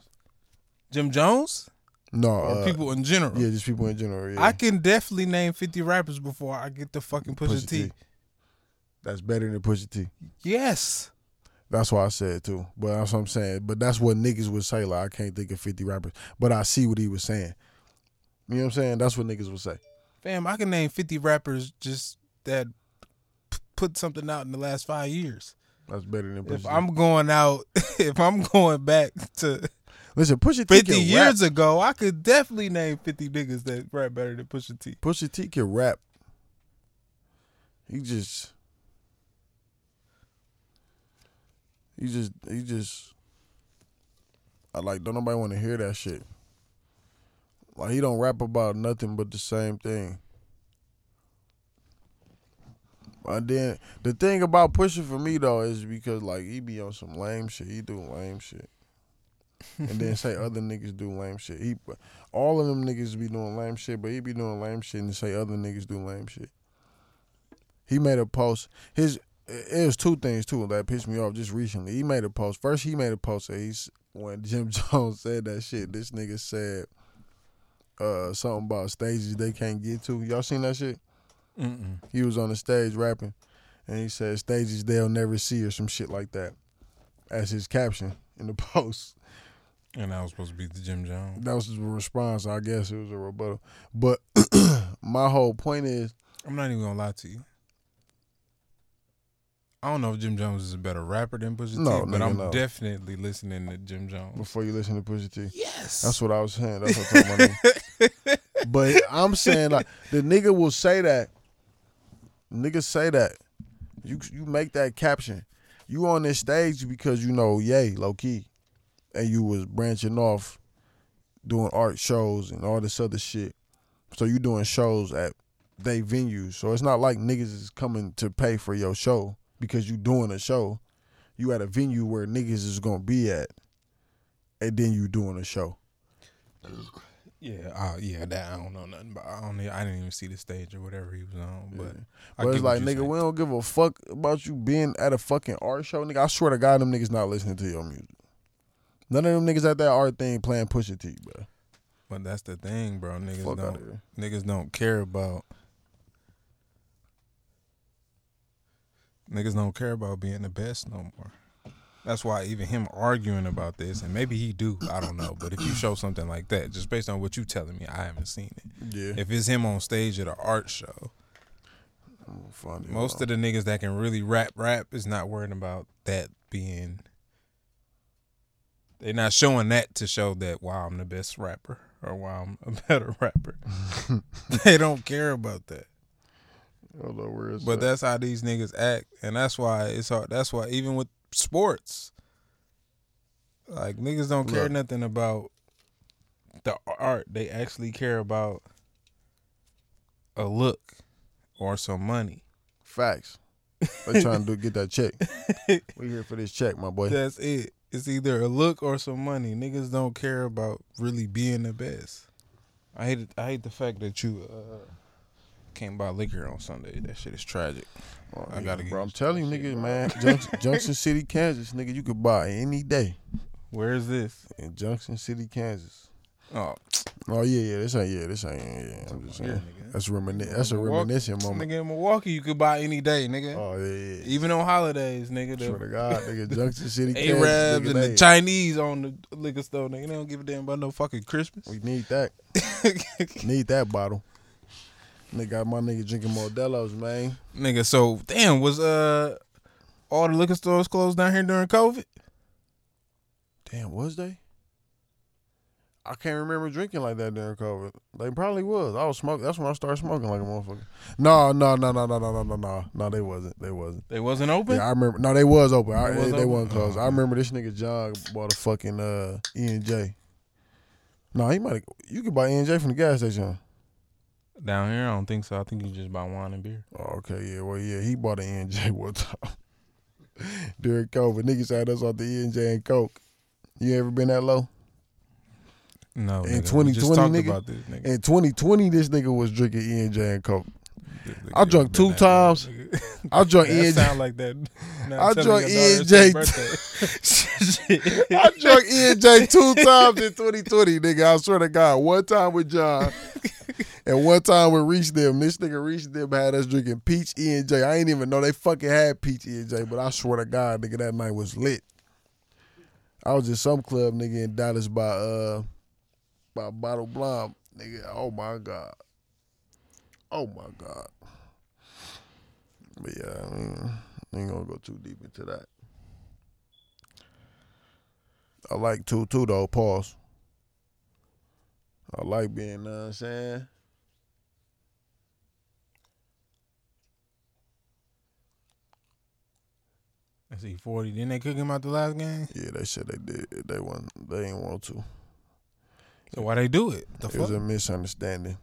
Jim Jones? no Or uh, people in general? Yeah, just people in general. Yeah. I can definitely name fifty rappers before I get the fucking Pusha, Pusha T. T. That's better than Pusha T. Yes. That's what I said too. But that's what I'm saying. But that's what niggas would say. Like I can't think of fifty rappers. But I see what he was saying. You know what I'm saying? That's what niggas would say. Fam, I can name 50 rappers just that p- put something out in the last five years. That's better than Pusha If T. I'm going out, [LAUGHS] if I'm going back to Listen, Pusha T Fifty years rap. ago, I could definitely name fifty niggas that rap better than Pusha T. Pusha T can rap. He just, he just, he just. I like. Don't nobody want to hear that shit. Like he don't rap about nothing but the same thing. And then the thing about pushing for me though is because like he be on some lame shit. He do lame shit. and then say [LAUGHS] other niggas do lame shit. He all of them niggas be doing lame shit, but he be doing lame shit and say other niggas do lame shit. He made a post. His it was two things too that pissed me off just recently. He made a post. First, he made a post that he's when Jim [LAUGHS] Jones said that shit. This nigga said uh something about stages they can't get to. Y'all seen that shit? Mm-mm. He was on the stage rapping, and he said stages they'll never see or some shit like that. As his caption in the [LAUGHS] post. And that was supposed to be the Jim Jones. That was his response. I guess it was a rebuttal. But [CLEARS THROAT] my whole point is, I'm not even gonna lie to you. I don't know if Jim Jones is a better rapper than Pusha No, T, but nigga, I'm no. definitely listening to Jim Jones. before you listen to Pusha T, Yes. that's what I was saying. That's what I'm talking about. [LAUGHS] but I'm saying like the nigga will say that. Niggas say that. You you make that caption. You on this stage because you know Ye low key, and you was branching off, doing art shows and all this other shit. So you doing shows at they venues. So it's not like niggas is coming to pay for your show because you doing a show. You at a venue where niggas is gonna be at, and then you doing a show. Yeah, uh, yeah, that I don't know nothing about. I don't. I didn't even see the stage or whatever he was on. But, Yeah. But it's like, nigga, saying. we don't give a fuck about you being at a fucking art show, nigga. I swear to God, them niggas not listening to your music. None of them niggas at that art thing playing Pusha T, bro. But that's the thing, bro. Niggas Fuck don't. Niggas don't care about. Niggas don't care about being the best no more. That's why even him arguing about this, and maybe he do, I don't know. But if you show something like that, just based on what you telling me, I haven't seen it. Yeah. If it's him on stage at an art show, oh, Funny, most of the niggas that can really rap rap is not worrying about that being. They're not showing that to show that wow I'm the best rapper or wow I'm a [LAUGHS] better rapper. [LAUGHS] they don't care about that. On, where is But that? that's how these niggas act, and that's why it's hard. That's why even with sports, like niggas don't care Look. nothing about the art. They actually care about a look or some money. facts. They trying to do, get that check. [LAUGHS] we here for this check, my boy. That's it. It's either a look or some money. Niggas don't care about really being the best. I hate it. I hate the fact that you uh, can't buy liquor on Sunday. That shit is tragic. Oh, I gotta yeah, get bro. I'm telling you, nigga, bro. man. [LAUGHS] Junction, Junction City, Kansas, nigga, you could buy any day Where is this? in Junction City, Kansas. Oh, Oh yeah, yeah. This ain't yeah. This ain't yeah. yeah. I'm just saying. here, nigga. That's remini- That's a Milwaukee- reminiscent moment. Nigga in Milwaukee, you could buy any day, nigga. Oh yeah, yeah. Even on holidays, nigga. Swear The to God, nigga, [LAUGHS] Junction City, Kansas, Arabs nigga, and the they- Chinese on the liquor store, nigga. They don't give a damn about no fucking Christmas. We need that. [LAUGHS] need that bottle. Nigga got my nigga drinking Modelo's, man. nigga, so damn, was uh all the liquor stores closed down here during COVID? Damn, was they? I can't remember drinking like that during COVID. They probably was. I was smoking. That's when I started smoking like a motherfucker. No, no, no, no, no, no, no, no, no. No, they wasn't. They wasn't. They wasn't open. Yeah, I remember. No, they was open. They they, was they open? wasn't closed. Oh, I remember this nigga John bought a fucking uh, E and J. No, he might. You could buy E and J from the gas station. Down here, I don't think so. I think you just buy wine and beer. Oh, okay, yeah. Well, yeah, he bought an E and J [LAUGHS] one time [LAUGHS] during COVID. Niggas had us off the E and Coke. You ever been that low? No, In just 2020, nigga? this, nigga. In 2020, this nigga was drinking E and Coke. I drunk two times. [LAUGHS] I drunk that and J. sound like that. Not I drunk your daughter and it's J. her birthday. I drunk E and J two times in 2020, nigga. I swear to God, one time with John and one time we reached them. This nigga reached them had us drinking peach E and J. I ain't even know they fucking had peach E and J, but I swear to God, nigga, that night was lit. I was in some club, nigga, in Dallas by uh by Bottle Blonde, nigga. Oh my God. Oh my God. But yeah, I mean, ain't gonna go too deep into that. I like two two though. Pause. I like being, you know what I'm saying? I see forty. Didn't they kick him out the last game? Yeah, they said they did. They want. They didn't want to. So why they do it? The it was a misunderstanding.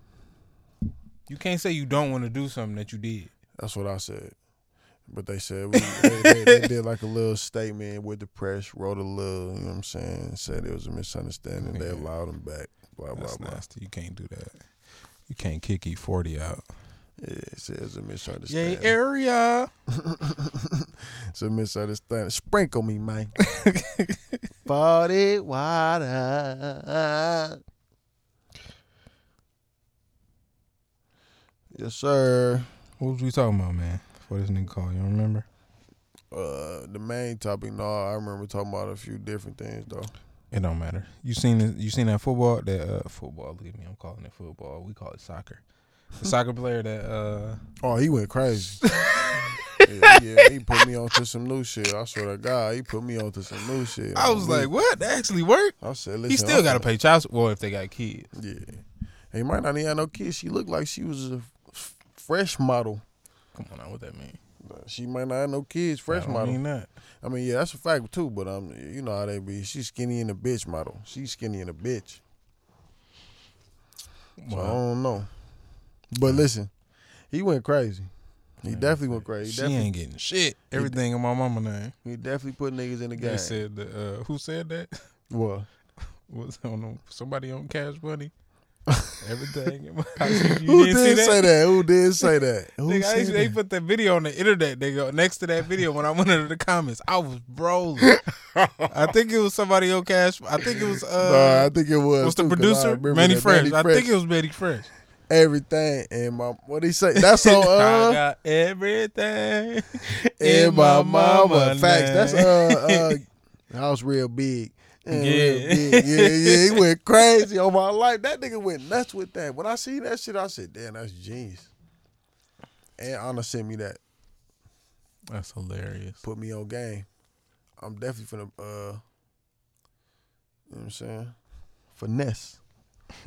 You can't say you don't want to do something that you did. That's what I said. But they said we, they, they, they [LAUGHS] did like a little statement with the press, wrote a little, you know what I'm saying, said it was a misunderstanding. They allowed him back. Blah blah blah. nasty. You can't do that. You can't kick E forty out. Yeah, it said it's a Yay misunderstanding. area. [LAUGHS] it's a misunderstanding. Sprinkle me, man. [LAUGHS] Body water. Yes, sir. What was we talking about, man? Before this nigga call, you don't remember? Uh, the main topic, no, I remember talking about a few different things though. It don't matter. You seen it, you seen that football? That uh, football. Leave me. I'm calling it football. We call it soccer. The soccer player that uh Oh, he went crazy. [LAUGHS] yeah, yeah, he put me onto some new shit. I swear to God, he put me onto some new shit. I was like, what? That actually worked. I said, listen, He still got to pay child support. Well, if they got kids. Yeah, he might not even have no kids. She looked like she was a f- fresh model. Come on, now, what that mean? She might not have no kids, fresh I model. mean that. I mean, yeah, that's a fact too. But um, you know how they be. She's skinny in a bitch model. She's skinny in a bitch. So I don't know. But listen, he went crazy. He Man, definitely went crazy. He She definitely, ain't getting shit. Everything in my mama name. he definitely put niggas in the They game. said that. Uh, who said that? [LAUGHS] what? [LAUGHS] Was know. Somebody on Cash Money. [LAUGHS] Everything. in my house. Who didn't did say that? Who did say that? Who Nigga, I they that? put that video on the internet. They go next to that video when I went into the comments. I was rolling. I think it was somebody on Cash. I think it was Nah, uh, I think it was. what's the too, 'cause I producer? Mannie Fresh. Mannie I think it was Mannie Fresh. Everything. And my what he say? That's on [LAUGHS] I uh got everything [LAUGHS] in my mama. name. Facts. That's uh uh [LAUGHS] house real big. Yeah, Yeah. real big. yeah, yeah. He went crazy on my life. That nigga went nuts with that. When I see that shit, I said, "Damn, that's genius." And Anna sent me that. That's hilarious. Put me on game. I'm definitely finna uh. You know what I'm saying? Finesse.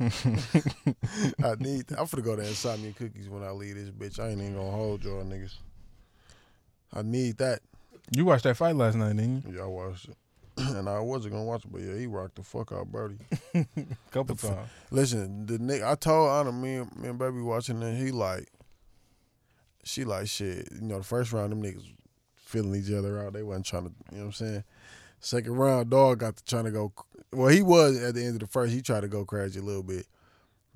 [LAUGHS] I need. I'm finna go to Insomnia Cookies when I leave this bitch. I ain't even gonna hold y'all niggas. I need that. You watched that fight last night, didn't you? Yeah, I watched it. [CLEARS THROAT] and I wasn't gonna watch it, but yeah, he rocked the fuck out Birdie. [LAUGHS] Couple The times. Listen, the nigga, I told Anna, me and, me and baby watching it, he like, she like shit. You know, the first round, them niggas feeling each other out. They wasn't trying to, you know what I'm saying? Second round, dog got to trying to go. Well, he was at the end of the first. He tried to go crazy a little bit,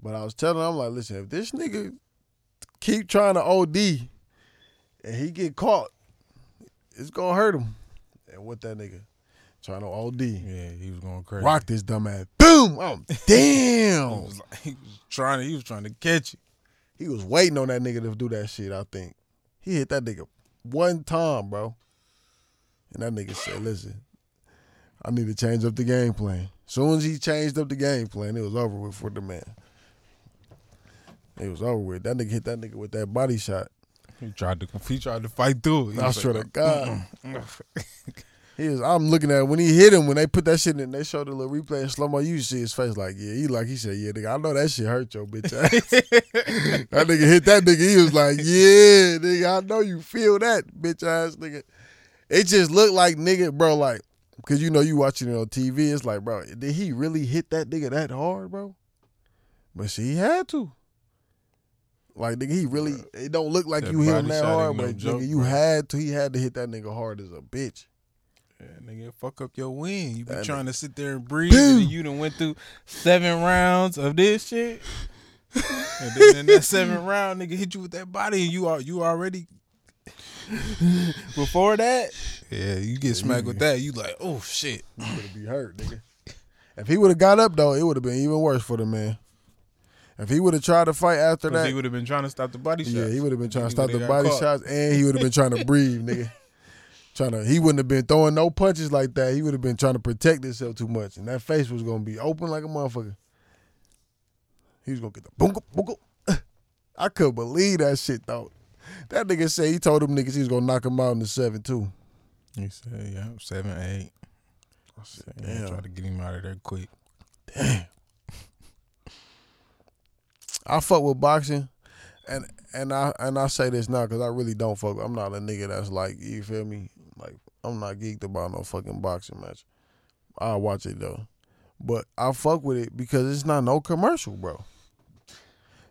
but I was telling him, I'm like, listen, if this nigga keep trying to OD and he get caught, it's gonna hurt him. And what that nigga trying to OD, Yeah, he was going crazy. rock this dumb ass, boom, oh [LAUGHS] He damn. was, like, he was trying to. He was trying to catch you. He was waiting on that nigga to do that shit, I think. He hit that nigga one time, bro. And that nigga said, listen, I need to change up the game plan. Soon as he changed up the game plan, it was over with for the man. It was over with. That nigga hit that nigga with that body shot. He tried to. He tried to fight through. it. He I was swear like, to God. He was, I'm looking at it. when he hit him, when they put that shit in, they showed the little replay in slow mo. You see his face like, yeah, he like he said, yeah, nigga, I know that shit hurt your bitch ass. [LAUGHS] that nigga hit that nigga. He was like, yeah, nigga, I know you feel that bitch ass nigga. It just looked like nigga, bro, like, cause you know you watching it on TV. It's like, bro, did he really hit that nigga that hard, bro? But she had to. Like nigga, he really. It don't look like That you hit him that hard, ain't no but joke, nigga, you bro. had to. He had to hit that nigga hard as a bitch. Yeah, nigga, fuck up your win. You be That trying to sit there and breathe, and you done went through seven rounds of this shit. [LAUGHS] and then in that seventh round, nigga hit you with that body, and you are you already [LAUGHS] before that. Yeah, you get smacked with that. You like, oh shit. He would have be hurt, nigga. If he would have got up though, it would have been even worse for the man. If he would have tried to fight after that, he would have been trying to stop the body shots. yeah, he would have been trying to stop the body caught. shots, and he would have been trying to [LAUGHS] breathe, nigga. Trying to, he wouldn't have been throwing no punches like that. He would have been trying to protect himself too much, and that face was gonna be open like a motherfucker. He was gonna get the boom, boom. [LAUGHS] I couldn't believe that shit though. That nigga said he told them niggas he was gonna knock him out in the seven too. He said, yeah, seven, eight. I said, damn. try to get him out of there quick. Damn. I fuck with boxing, and and I and I say this now because I really don't fuck. I'm not a nigga that's like you feel me. Like I'm not geeked about no fucking boxing match. I watch it though, but I fuck with it because it's not no commercial, bro.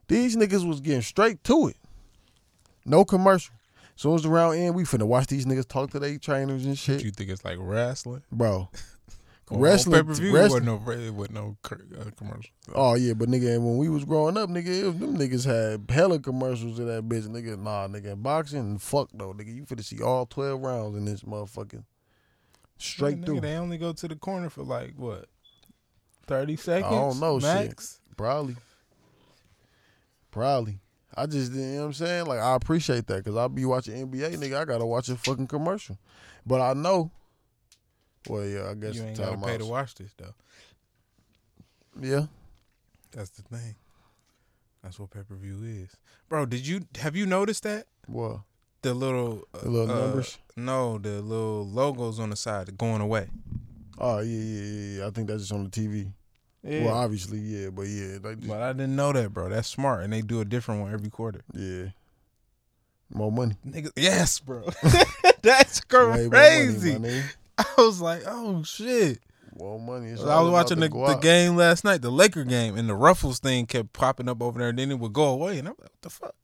These niggas was getting straight to it. No commercial. Soon as the round end, we finna watch these niggas talk to their trainers and shit, You think it's like wrestling? bro. [LAUGHS] [LAUGHS] Wrestling, pay per view wrestling- wasn't no it wasn't no uh, commercial. Oh yeah, but nigga, when we was growing up, nigga, was, them niggas had hella commercials in that bitch. Nigga, nah, nigga, boxing, fuck though, nigga, you finna see all twelve rounds in this motherfucking straight Yeah, nigga, through. They only go to the corner for like what, thirty seconds? I don't know, shit. Probably, probably. I just, you know what I'm saying? Like, I appreciate that because I'll be watching NBA, nigga. I gotta watch a fucking commercial, but I know. Well, yeah, I guess You ain't gotta pay to watch this though. Yeah, That's the thing. That's what pay per view is, bro. Did you have you noticed that well, the little uh, the little uh, numbers. No, the little logos on the side going away. Oh yeah, yeah, yeah, yeah. I think that's just on the TV. Yeah. Well, obviously, yeah, but yeah, just, but I didn't know that, bro. That's smart, and they do a different one every quarter. yeah, more money. Nigga, yes, bro. [LAUGHS] [LAUGHS] That's more money, crazy. [LAUGHS] I was like, oh shit. More money. It's I was watching the, the game last night, the Laker game, and the Ruffles thing kept popping up over there, and then it would go away, and I'm like, what the fuck?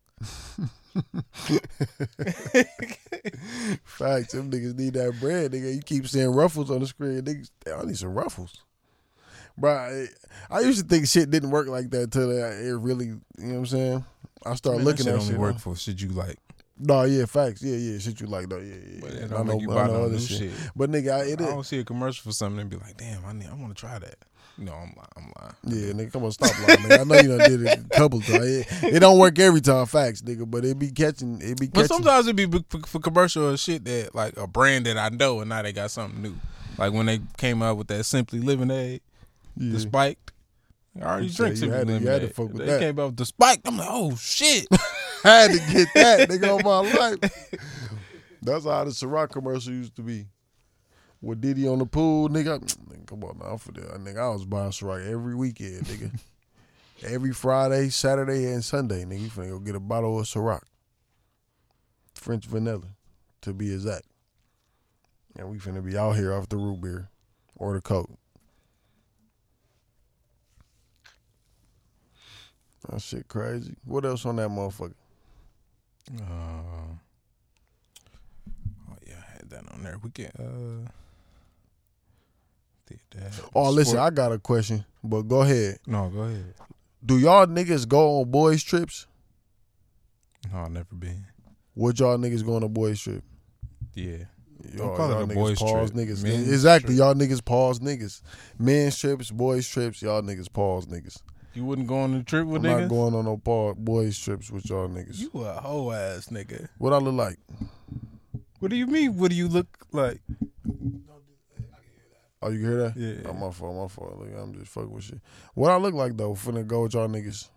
Facts. Them niggas need that bread, nigga. You keep seeing ruffles on the screen. Niggas, I need some ruffles. Bro, I, I used to think shit didn't work like that till it it really, you know what I'm saying? I started Man, looking that at shit shit. only work now. for shit you like. No, yeah, facts. Yeah, yeah, shit you like though. Yeah, yeah. But yeah. I don't know, make you buy no other shit. shit. But nigga, I, it I don't see a commercial for something and be like, damn, I need, I want to try that. No, I'm lying. I'm lying. Yeah, nigga, come on, stop lying, nigga. I know you done did it a couple times. It, it don't work every time, facts, nigga, but it be catching, it be Catching. But sometimes it be for, for commercial or shit that like a brand that I know, and now they got something new. Like when they came out with that Simply Lemonade, yeah. the spiked. I already You drink Simply had to- you had to fuck with they that. came out with the spiked. I'm like, oh shit. [LAUGHS] I had to get that nigga on my [LAUGHS] life. That's how the Ciroc commercial used to be. With Diddy on the pool, nigga. [TSK] nigga, Come on now, for that nigga. I was buying Ciroc every weekend, nigga. [LAUGHS] every Friday, Saturday, and Sunday, nigga. You finna go get a bottle of Ciroc. French vanilla, to be exact. And we finna be out here off the root beer or the coke. That shit crazy. What else on that motherfucker? Uh, oh yeah, I had that on there. We can uh did that. Oh, listen, I got a question, but go ahead. no, go ahead. Do y'all niggas go on boys trips? No, I've never been. Would y'all niggas go on a boys trip? Yeah. Y'all, call it y'all a niggas boys pause trip. niggas. Men's exactly. trip. Y'all niggas pause niggas. Men's trips, boys trips, y'all niggas pause niggas. You wouldn't go on a trip with niggas? I'm niggas? not going on no pause, boys trips with y'all niggas. You a hoe ass nigga. what I look like? What do you mean? What do you look like? Oh, you hear that? Yeah. Oh, my fault, my fault. Look, I'm just fucking with shit. What I look like though, finna go with y'all niggas.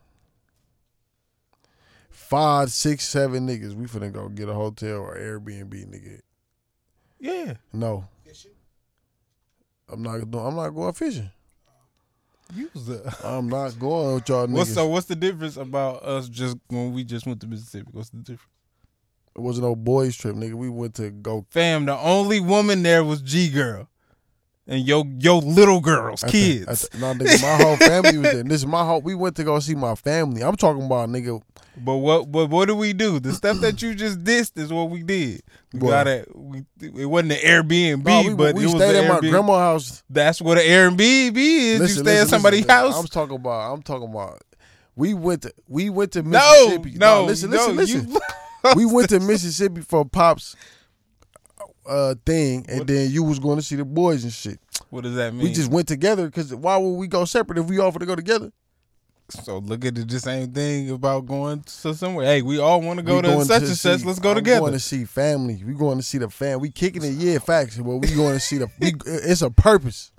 Five, six, seven niggas. We finna go get a hotel or Airbnb, nigga. Yeah. No. Fishing? I'm not. I'm not going fishing. You was a [LAUGHS] I'm not going with y'all niggas. What's so what's the difference about us just when we just went to Mississippi? What's the difference? It wasn't no boys trip, nigga. We went to go Fam, the only woman there was G girl. And yo yo little girls, kids. at the- no, nigga, my whole family was there. This is my whole. We went to go see my family. I'm talking about nigga. But what but what do we do? The stuff that you just dissed is what we did. We got it. We it wasn't an Airbnb, No, we, but we it was stayed at my grandma's house. That's what an Airbnb is. you stay listen, at somebody's listen, house. I'm talking about. I'm talking about. We went to. We went to no, Mississippi. no, listen, no, listen, listen. you- [LAUGHS] we went to Mississippi for pops uh thing, and What- then you was going to see the boys and shit. What does that mean? We just went together because why would we go separate if we offered to go together? so look at the same thing about going to somewhere. Hey, we all want to go to such to and such. Let's go I'm together. going to see family. We going to see the fam. We kicking it, yeah, facts. But we going to see the. We, [LAUGHS] it's a purpose.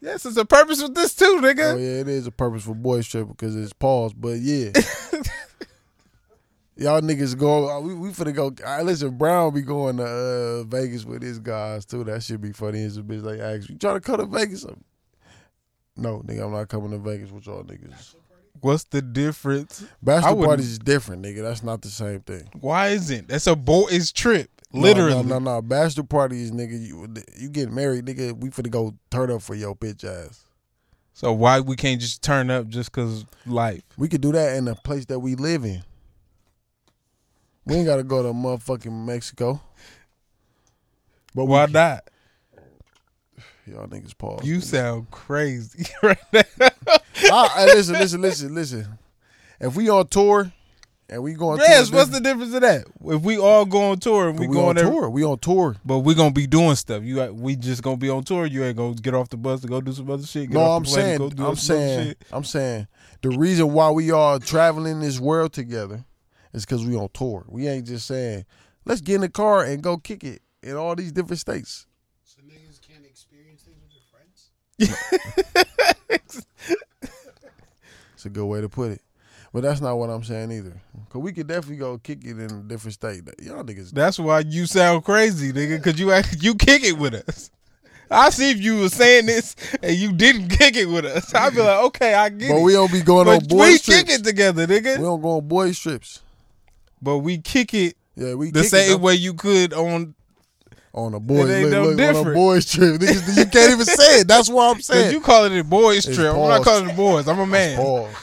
yes, it's a purpose with this too, nigga. Oh yeah, it is a purpose for boys trip because it's pause. But yeah, [LAUGHS] Y'all niggas go. uh, We we finna go. I listen. Brown be going to uh, Vegas with his guys too. That should be funny as a bitch. Like, ask you trying to come to Vegas? No, nigga, I'm not coming to Vegas with y'all niggas. What's the difference? Bachelor parties is different, nigga. That's not the same thing. Why isn't that's a boys trip? No, Literally. no, no, no. Bachelor parties, nigga. You you get married, nigga. We finna go turn up for your bitch ass. So why we can't just turn up just cause life? We could do that in the place that we live in. We ain't gotta go to motherfucking Mexico. But we- Why not? Y'all niggas pause. You please. sound crazy [LAUGHS] right now. Ah, listen, listen, listen, listen. If we on tour and we going yes, tour, what's the difference of that? If we all go on tour and we, we, go on tour? We on tour. but we gonna be doing stuff. You we just gonna be on tour. You ain't gonna get off the bus to go do some other shit. Get No, I'm saying, go do I'm saying. I'm saying, the reason why we are traveling this world together is because we on tour. We ain't just saying, let's get in the car and go kick it in all these different states. So niggas can't experience things with their friends. [LAUGHS] It's a good way to put it. But that's not what I'm saying either. Cause we could definitely go kick it in a different state. Y'all niggas That's why you sound crazy, nigga. Cause you act, you kick it with us. I see if you were saying this and you didn't kick it with us. I'd be like, okay, I get But it. But we don't be going but on boys trips. we kick it together, nigga. We don't go on boys trips. But we kick it Yeah, we the kick it same way you could on. on a boys ain't look, no look, on a boys trip. Niggas, you can't even say it. That's what I'm [LAUGHS] saying. you call it a boys It's trip. I'm not calling it boys. I'm a man. [LAUGHS]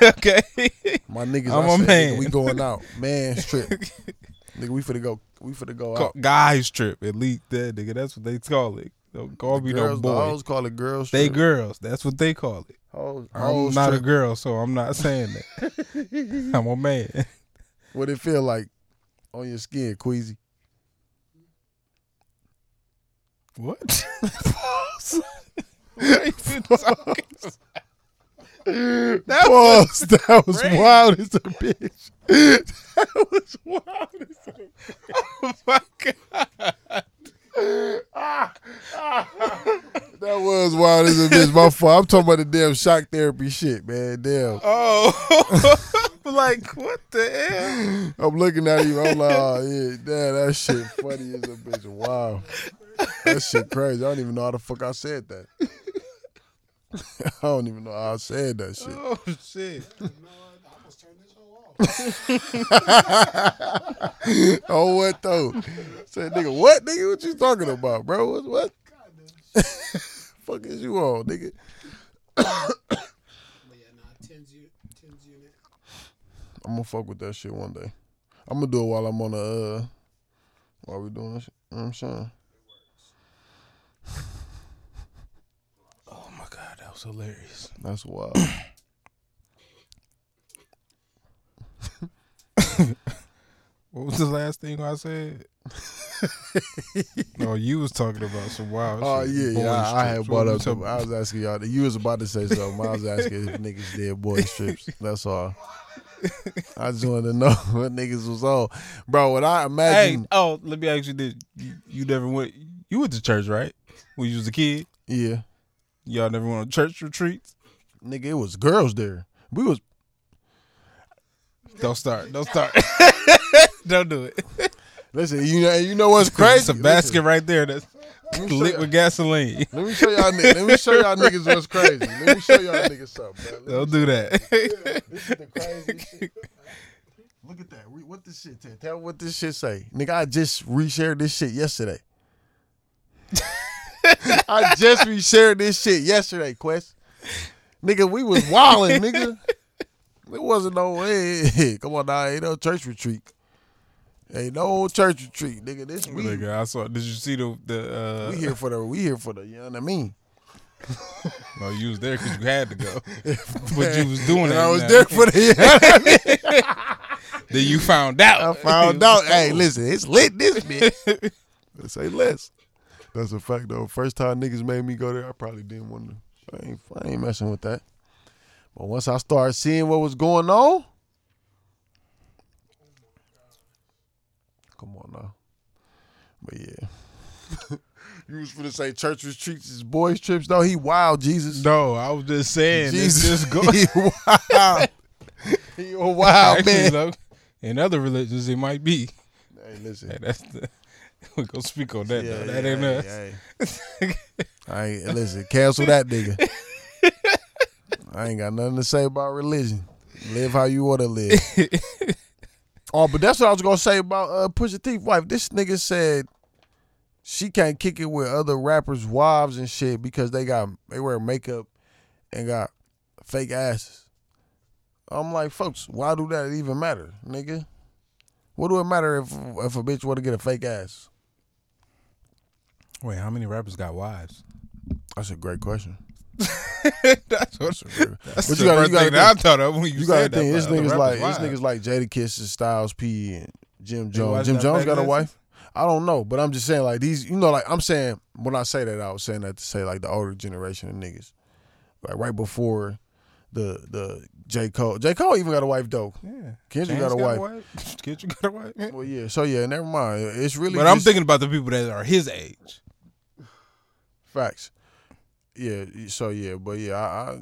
Okay. My niggas, I'm I a said, man. Nigga, we going out. [LAUGHS] Man trip. nigga, we finna go. We finna go out. Guys trip. Elite that nigga. That's what they call it. Don't call me no Girls, the boy. hoes call it girls They girls. That's what they call it. Hoes, I'm hoes not a girl, so I'm not saying that. I'm a man. What it feel like on your skin, Queasy? What? [LAUGHS] What you been talking about? That was, That was crazy. wild as a bitch. [LAUGHS] That was wild as a bitch. Oh my god. That was wild as a bitch. My fault. I'm talking about the damn shock therapy shit, man. Damn. Oh, [LAUGHS] like what the hell? I'm looking at you. I'm like, oh yeah, damn, that shit funny as a bitch. Wow. That shit crazy. I don't even know how the fuck I said that. [LAUGHS] I don't even know how I said that shit. Oh shit. You know what? I almost turned this whole off. Oh what though? Said nigga, what nigga? What you talking about, bro? What what? [LAUGHS] fuck is you on, nigga? But yeah, nah, TENS, u- TENS unit. I'm gonna fuck with that shit one day. I'm gonna do it while I'm on the uh while we doing this. You know what I'm saying? [SIGHS] Oh my god, that was hilarious. That's wild. What was the last thing I said? no, you was talking about some wild Oh shit. yeah, Boy yeah. I, I had strips. brought up. you The, talking I was asking y'all. You was about to say something. I was asking if niggas did boy strips. That's all. I just wanted to know [LAUGHS] what niggas was on, bro. When I imagine, Hey, oh, let me ask you this: you, you never went? You went to church, right? When you was a kid, yeah, y'all never went on church retreats. nigga, it was girls there. We was Don't start. Don't start. [LAUGHS] Don't do it. [LAUGHS] listen. You know, you know what's crazy? It's a basket right there that's Listen, let, me show lit with gasoline. [LAUGHS] let me show y'all. Let me show y'all niggas what's crazy. Let me show y'all niggas something. Man. Don't do that. This is the crazy shit. [LAUGHS] Look at that. What this shit tell? Tell me what this shit say. Nigga, I just reshared this shit yesterday. I just reshared this shit yesterday, Quest. Nigga, we was wilding, nigga. It wasn't no way. Come on now, ain't no church retreat. Ain't no church retreat, nigga. This we, Nigga, I saw. Did you see the the? Uh, we here for the we here for the you know what I mean. [LAUGHS] No, you was there because you had to go, [LAUGHS] but you was doing And it. I was now. there for the you know what I mean? [LAUGHS] Then you found out. I found out. Hey, listen, it's lit this bitch. Let's say less. That's a fact though. First time niggas made me go there, I probably didn't want to. I ain't, I ain't messing with that. But once I started seeing what was going on now. But yeah. [LAUGHS] you was finna say church retreats is boys trips though. He wild, Jesus. No, I was just saying. Jesus, go. [LAUGHS] he wild. he a wild Actually, man. though, In other religions, it might be. Hey, listen. Hey, that's the. [LAUGHS] We gonna speak on that Yeah, though. That yeah, ain't hey, us. hey. I ain't listen. Cancel that nigga. I ain't got nothing to say about religion. Live how you want to live. Oh, but that's what I was gonna say about uh, Pusha T wife. This nigga said she can't kick it with other rappers' wives and shit because they got they wear makeup and got fake asses. I'm like, folks, why do that even matter, nigga? What do it matter if if a bitch want to get a fake ass? Wait, how many rappers got wives? That's a great question. [LAUGHS] that's what. That's a That's the you gotta- first you gotta thing that I thought of when you, You gotta said that. think this niggas like this niggas like Jadakiss and Styles P and Jim Jones. Jim Jones got a wife. I don't know, but I'm just saying like these. You know, like I'm saying when I say that, I was saying that to say like the older generation of niggas, like right before the the J Cole. J Cole even got a wife though. Yeah, Kendrick Chance got a wife. [LAUGHS] Kendrick got a wife. Yeah. Well, yeah. So yeah, never mind. It's really. But I'm thinking about the people that are his age. facts. Yeah. So yeah, but yeah, I.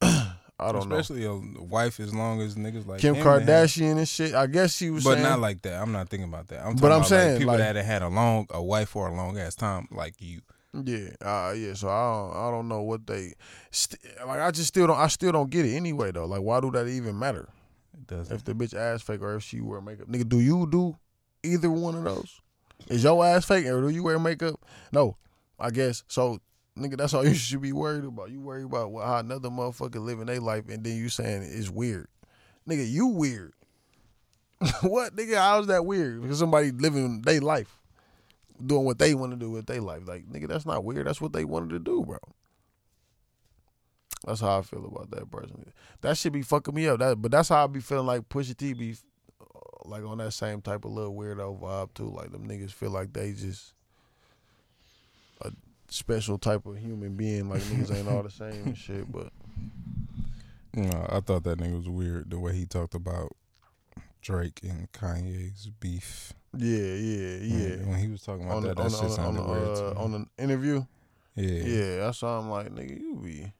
I, [CLEARS THROAT] I don't know. Especially a wife as long as niggas like Kim him that have- Kardashian and shit. I guess she was But saying, not like that. I'm not thinking about that. I'm talking But I'm about saying, like people like- that have had a long a wife for a long ass time, like you. Yeah, uh, yeah. So I don't, I don't know what they st- like. I just still don't. I still don't get it anyway though. Like, why do that even matter? It doesn't. If the bitch ass fake or if she wear makeup, nigga, do you do either one of those? Is your ass fake or do you wear makeup? No, I guess so. Nigga, that's all [LAUGHS] you should be worried about. You worry about what, how another motherfucker living their life, and then you saying it's weird. Nigga, you weird. [LAUGHS] what, nigga? How's that weird? Because somebody living their life, doing what they want to do with their life. Like, nigga, that's not weird. That's what they wanted to do, bro. That's how I feel about that person. That should be fucking me up. That, but that's how I be feeling like Pusha T be uh, like on that same type of little weirdo vibe too. Like them niggas feel like they just special type of human being. Like niggas ain't all the same and shit. But [LAUGHS] You know, I thought that nigga was weird the way he talked about Drake and Kanye's beef. yeah, yeah, yeah. When he was talking about On that, on, that the, shit on, the, sounded weird. uh, to me. on the interview, yeah. yeah, I saw I'm like, nigga, you be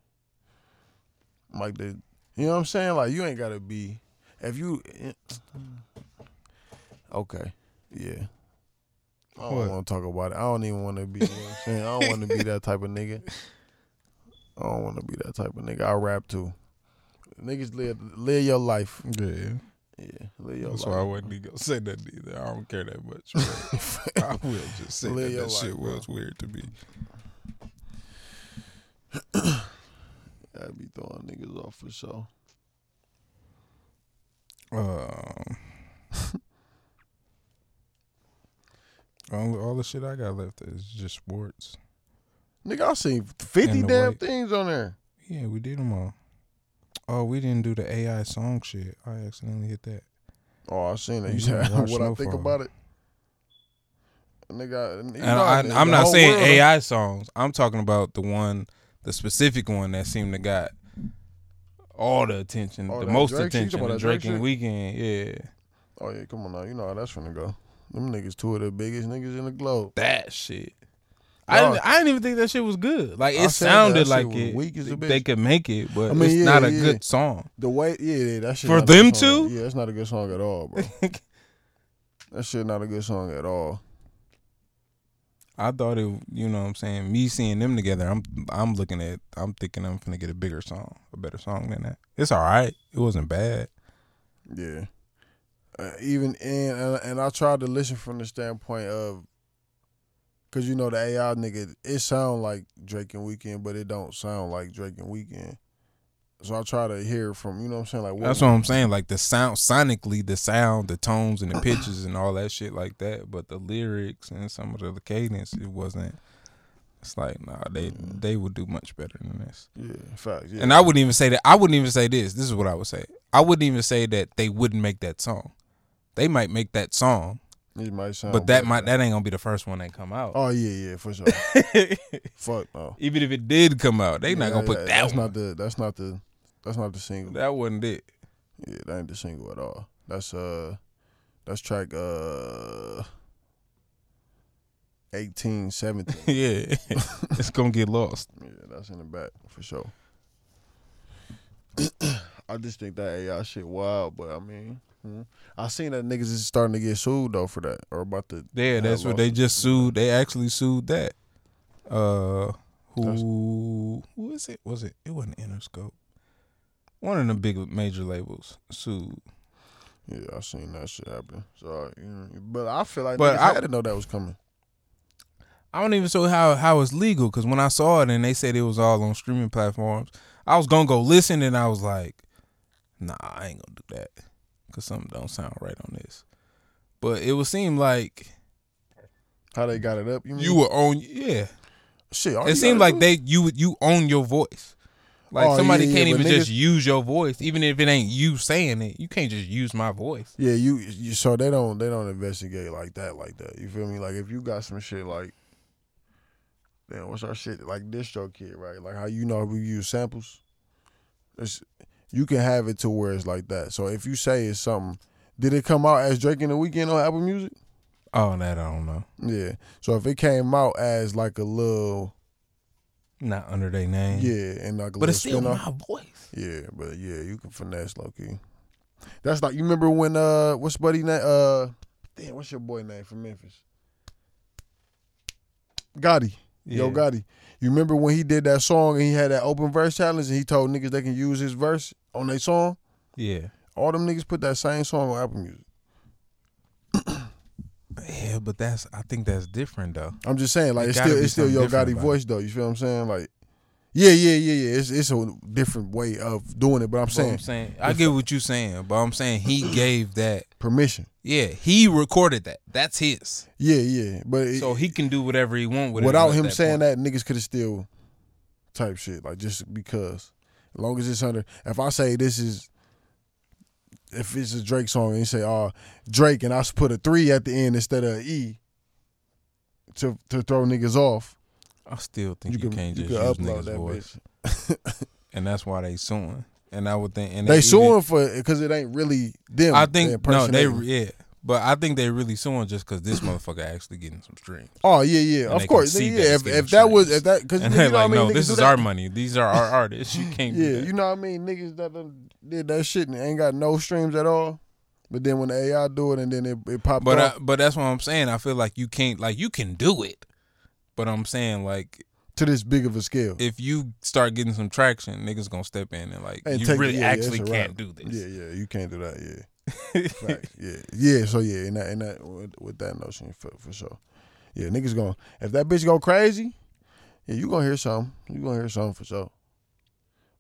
like the, you know what I'm saying? Like you ain't gotta be if you. Okay, yeah. I don't want to talk about it. I don't even want to be. You know I'm saying? I don't want to be that type of nigga. I don't want to be that type of nigga. I rap too. Niggas live live your life. Yeah. Yeah, live your That's life. why I wasn't even gonna say that either. I don't care that much. [LAUGHS] I will just say Live that that shit bro. was weird to me. [COUGHS] I'd be throwing niggas off for sure. Um, all, all the shit I got left is just sports. Nigga, I seen fifty And the damn white- things on there. Yeah, we did them all. Oh, we didn't do the AI song shit. I accidentally hit that. Oh, I seen it. You You said didn't watch what I think about it. Nigga, you And know, I, the- I'm not whole saying world- AI songs. I'm talking about the one, the specific one that seemed to got all the attention, Oh, the that most Drake shit? You attention. talking The that Drake Drake and shit? Weeknd, yeah, Oh yeah, come on now. You know how that's finna go. Them niggas two of the biggest niggas in the globe. that shit. I didn't, I didn't even think that shit was good. Like it sounded like it. weak as a bitch. they could make it, but I mean, it's yeah, not a yeah. good song. The way, yeah, yeah that shit For them two? Yeah, it's not a good song at all, bro. [LAUGHS] that shit not a good song at all. I thought it, you know what I'm saying, me seeing them together, I'm I'm looking at I'm thinking I'm gonna get a bigger song, a better song than that. It's all right. It wasn't bad. Yeah. Uh, even in and- and I tried to listen from the standpoint of, cause you know the AI nigga, it sound like Drake and Weeknd, but it don't sound like Drake and Weeknd. So I try to hear from you know what I'm saying like what, That's what I'm saying. Like the sound, sonically, the sound, the tones, and the [COUGHS] pitches, and all that shit like that. But the lyrics and some of the cadence, it wasn't. It's like nah, they they would do much better than this. yeah fact. yeah. And I wouldn't even say that. I wouldn't even say this. This is what I would say. I wouldn't even say that they wouldn't make that song. They might make that song, it might sound but that might that ain't gonna be the first one that come out. oh yeah yeah for sure [LAUGHS] fuck no Even if it did come out, they not gonna put that that's one. not the that's not the that's not the single that wasn't it. yeah that ain't the single at all that's uh that's track uh 18 17 [LAUGHS] yeah, it's gonna get lost. Yeah, that's in the back for sure. [CLEARS THROAT] I just think that AI shit wild, but I mean, hmm. I seen that niggas is starting to get sued though for that or about the Yeah, that's what they just sued. They actually sued that. Uh, who who is it? Was it? It wasn't Interscope. One of the big major labels sued. Yeah, I seen that shit happen. So, you know, but I feel like But I- had to know that was coming. I don't even know how how it's legal because when I saw it and they said it was all on streaming platforms, I was gonna go listen and I was like, Nah, I ain't gonna do that because something don't sound right on this. But it would seem like How they got it up? You, mean? you were on, yeah. shit. It seemed like do- they you you own your voice. Like Oh, somebody yeah, can't yeah, even just use your voice, even if it ain't you saying it. You can't just use my voice. Yeah, you, you. So they don't. They don't investigate like that. Like that. You feel me? Like if you got some shit like, damn, what's our shit like This DistroKid, right? Like how you know we use samples. It's, you can have it to where it's like that. So if you say it's something, did it come out as Drake in the Weeknd on Apple Music? Oh, that I don't know. Yeah. So if it came out as like a little, Not under their name. yeah, and like a but it's little still spin-off. my voice. Yeah, but yeah, you can finesse low key. That's like you remember when uh what's buddy name uh damn what's your boy name from Memphis? Gotti. Yo Yeah. Gotti. You remember when he did that song and he had that open verse challenge and he told niggas they can use his verse on their song? Yeah, All them niggas put that same song on Apple Music. [CLEARS THROAT] yeah, but that's I think that's different though. I'm just saying, like It it's still it's still Yo Gotti voice though. You feel what I'm saying? Like, yeah, yeah, yeah, yeah. It's it's a different way of doing it, but I'm But saying I'm saying I get what you're saying, but I'm saying he gave that. Permission. Yeah, he recorded that. That's his, Yeah, yeah, but it, so he can do whatever he want with without him that saying point. that, niggas could have still type shit like just because. As long as it's under, if I say this is, if it's a Drake song and you say, "Oh, Drake," and I put a three at the end instead of an E to to throw niggas off, I still think you you, can can't you just can use upload niggas' that voice, bitch. [LAUGHS] and that's why they suing. And I would think, and They even- suing for because it ain't really them. I think no, they yeah, but I think they really suing just because this motherfucker actually getting some streams. Oh yeah, yeah, And of course, yeah. If, if that was if that because you know what I mean, no, Niggas this is that. our money. These are our artists. You can't. do Yeah, you know what I mean? Niggas that done did that shit and ain't got no streams at all. But then when the AI do it and then it, it popped But I, but that's what I'm saying. I feel like you can't like you can do it, but I'm saying like to this big of a scale. if you start getting some traction, niggas gonna step in and like And you really yeah, yeah, actually a can't do this. Yeah, yeah, you can't do that. Yeah, [LAUGHS] yeah, yeah. So yeah, and that, and that with, with that notion for for sure. Yeah, niggas gonna if that bitch go crazy, yeah, you gonna hear something. You gonna hear something for sure.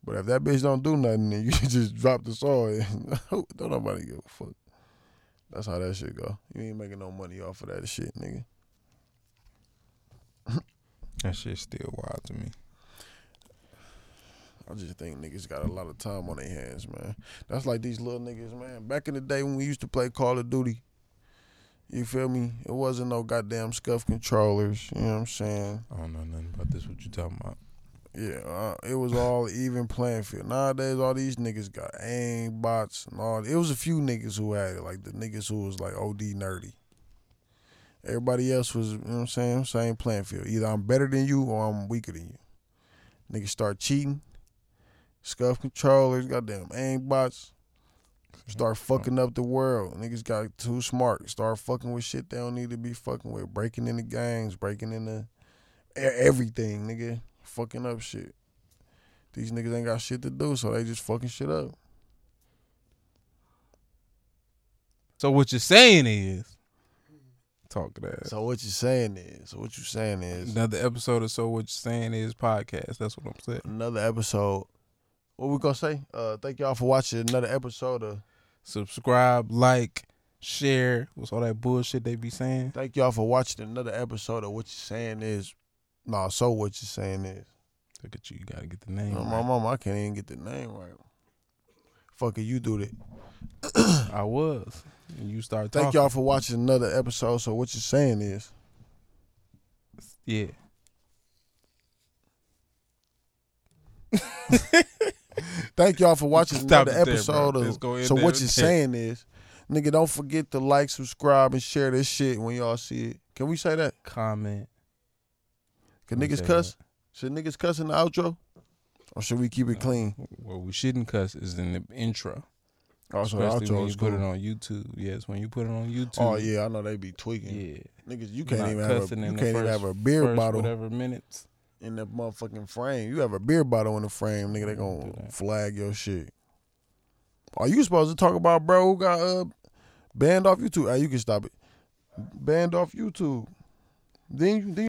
But if that bitch don't do nothing, then [LAUGHS] you just drop the song. and [LAUGHS] don't nobody give a fuck. That's how that shit go. You ain't making no money off of that shit, nigga. That shit's still wild to me. I just think niggas got a lot of time on their hands, man. That's like these little niggas, man. Back in the day when we used to play Call of Duty, you feel me? It wasn't no goddamn scuff controllers. You know what I'm saying? I don't know nothing about this. What you talking about? Yeah, uh, it was all even playing field. Nowadays, all these niggas got aim bots and all. It was a few niggas who had it, like the niggas who was like OD nerdy. Everybody else was, you know what I'm saying, same playing field. Either I'm better than you or I'm weaker than you. Niggas start cheating, scuff controllers, goddamn aim bots, start fucking up the world. Niggas got too smart, start fucking with shit they don't need to be fucking with, breaking into gangs, breaking into everything, nigga fucking up shit. These niggas ain't got shit to do, so they just fucking shit up. So what you're saying is, talk that. So what you saying is, so what you saying is, Another episode of So What You're Saying Is podcast. That's what I'm saying. another episode. What we gonna say? Uh, thank y'all for watching another episode of. Subscribe, like, share. What's all that bullshit they be saying? Thank y'all for watching another episode of what you saying is. Nah, so what you saying is. Look at you. You gotta get the name. My right. mama, I can't even get the name right. Fuck it, you do that. I was. And you start Thank talking. y'all for watching another episode. So what you're saying is. Yeah. [LAUGHS] Thank y'all for watching Stop another it there, episode bro. Let's of. go in So there what you're saying is, nigga, don't forget to like, subscribe, and share this shit when y'all see it. Can we say that? Comment. Can Let me niggas say cuss? Should niggas cuss in the outro? Or should we keep it uh, clean? Well, we shouldn't cuss is in the intro. Also, Especially when you is put it on YouTube. Yes, when you put it on YouTube. Oh yeah, I know they be tweaking. Yeah. Niggas, you can't even have a, you in can't the even have a beer first bottle Whatever minutes. in the motherfucking frame. You have a beer bottle in the frame, nigga. They gonna flag your shit. Are you supposed to talk about bro who got uh banned off YouTube? Hey, you can stop it. Banned off YouTube. Then you then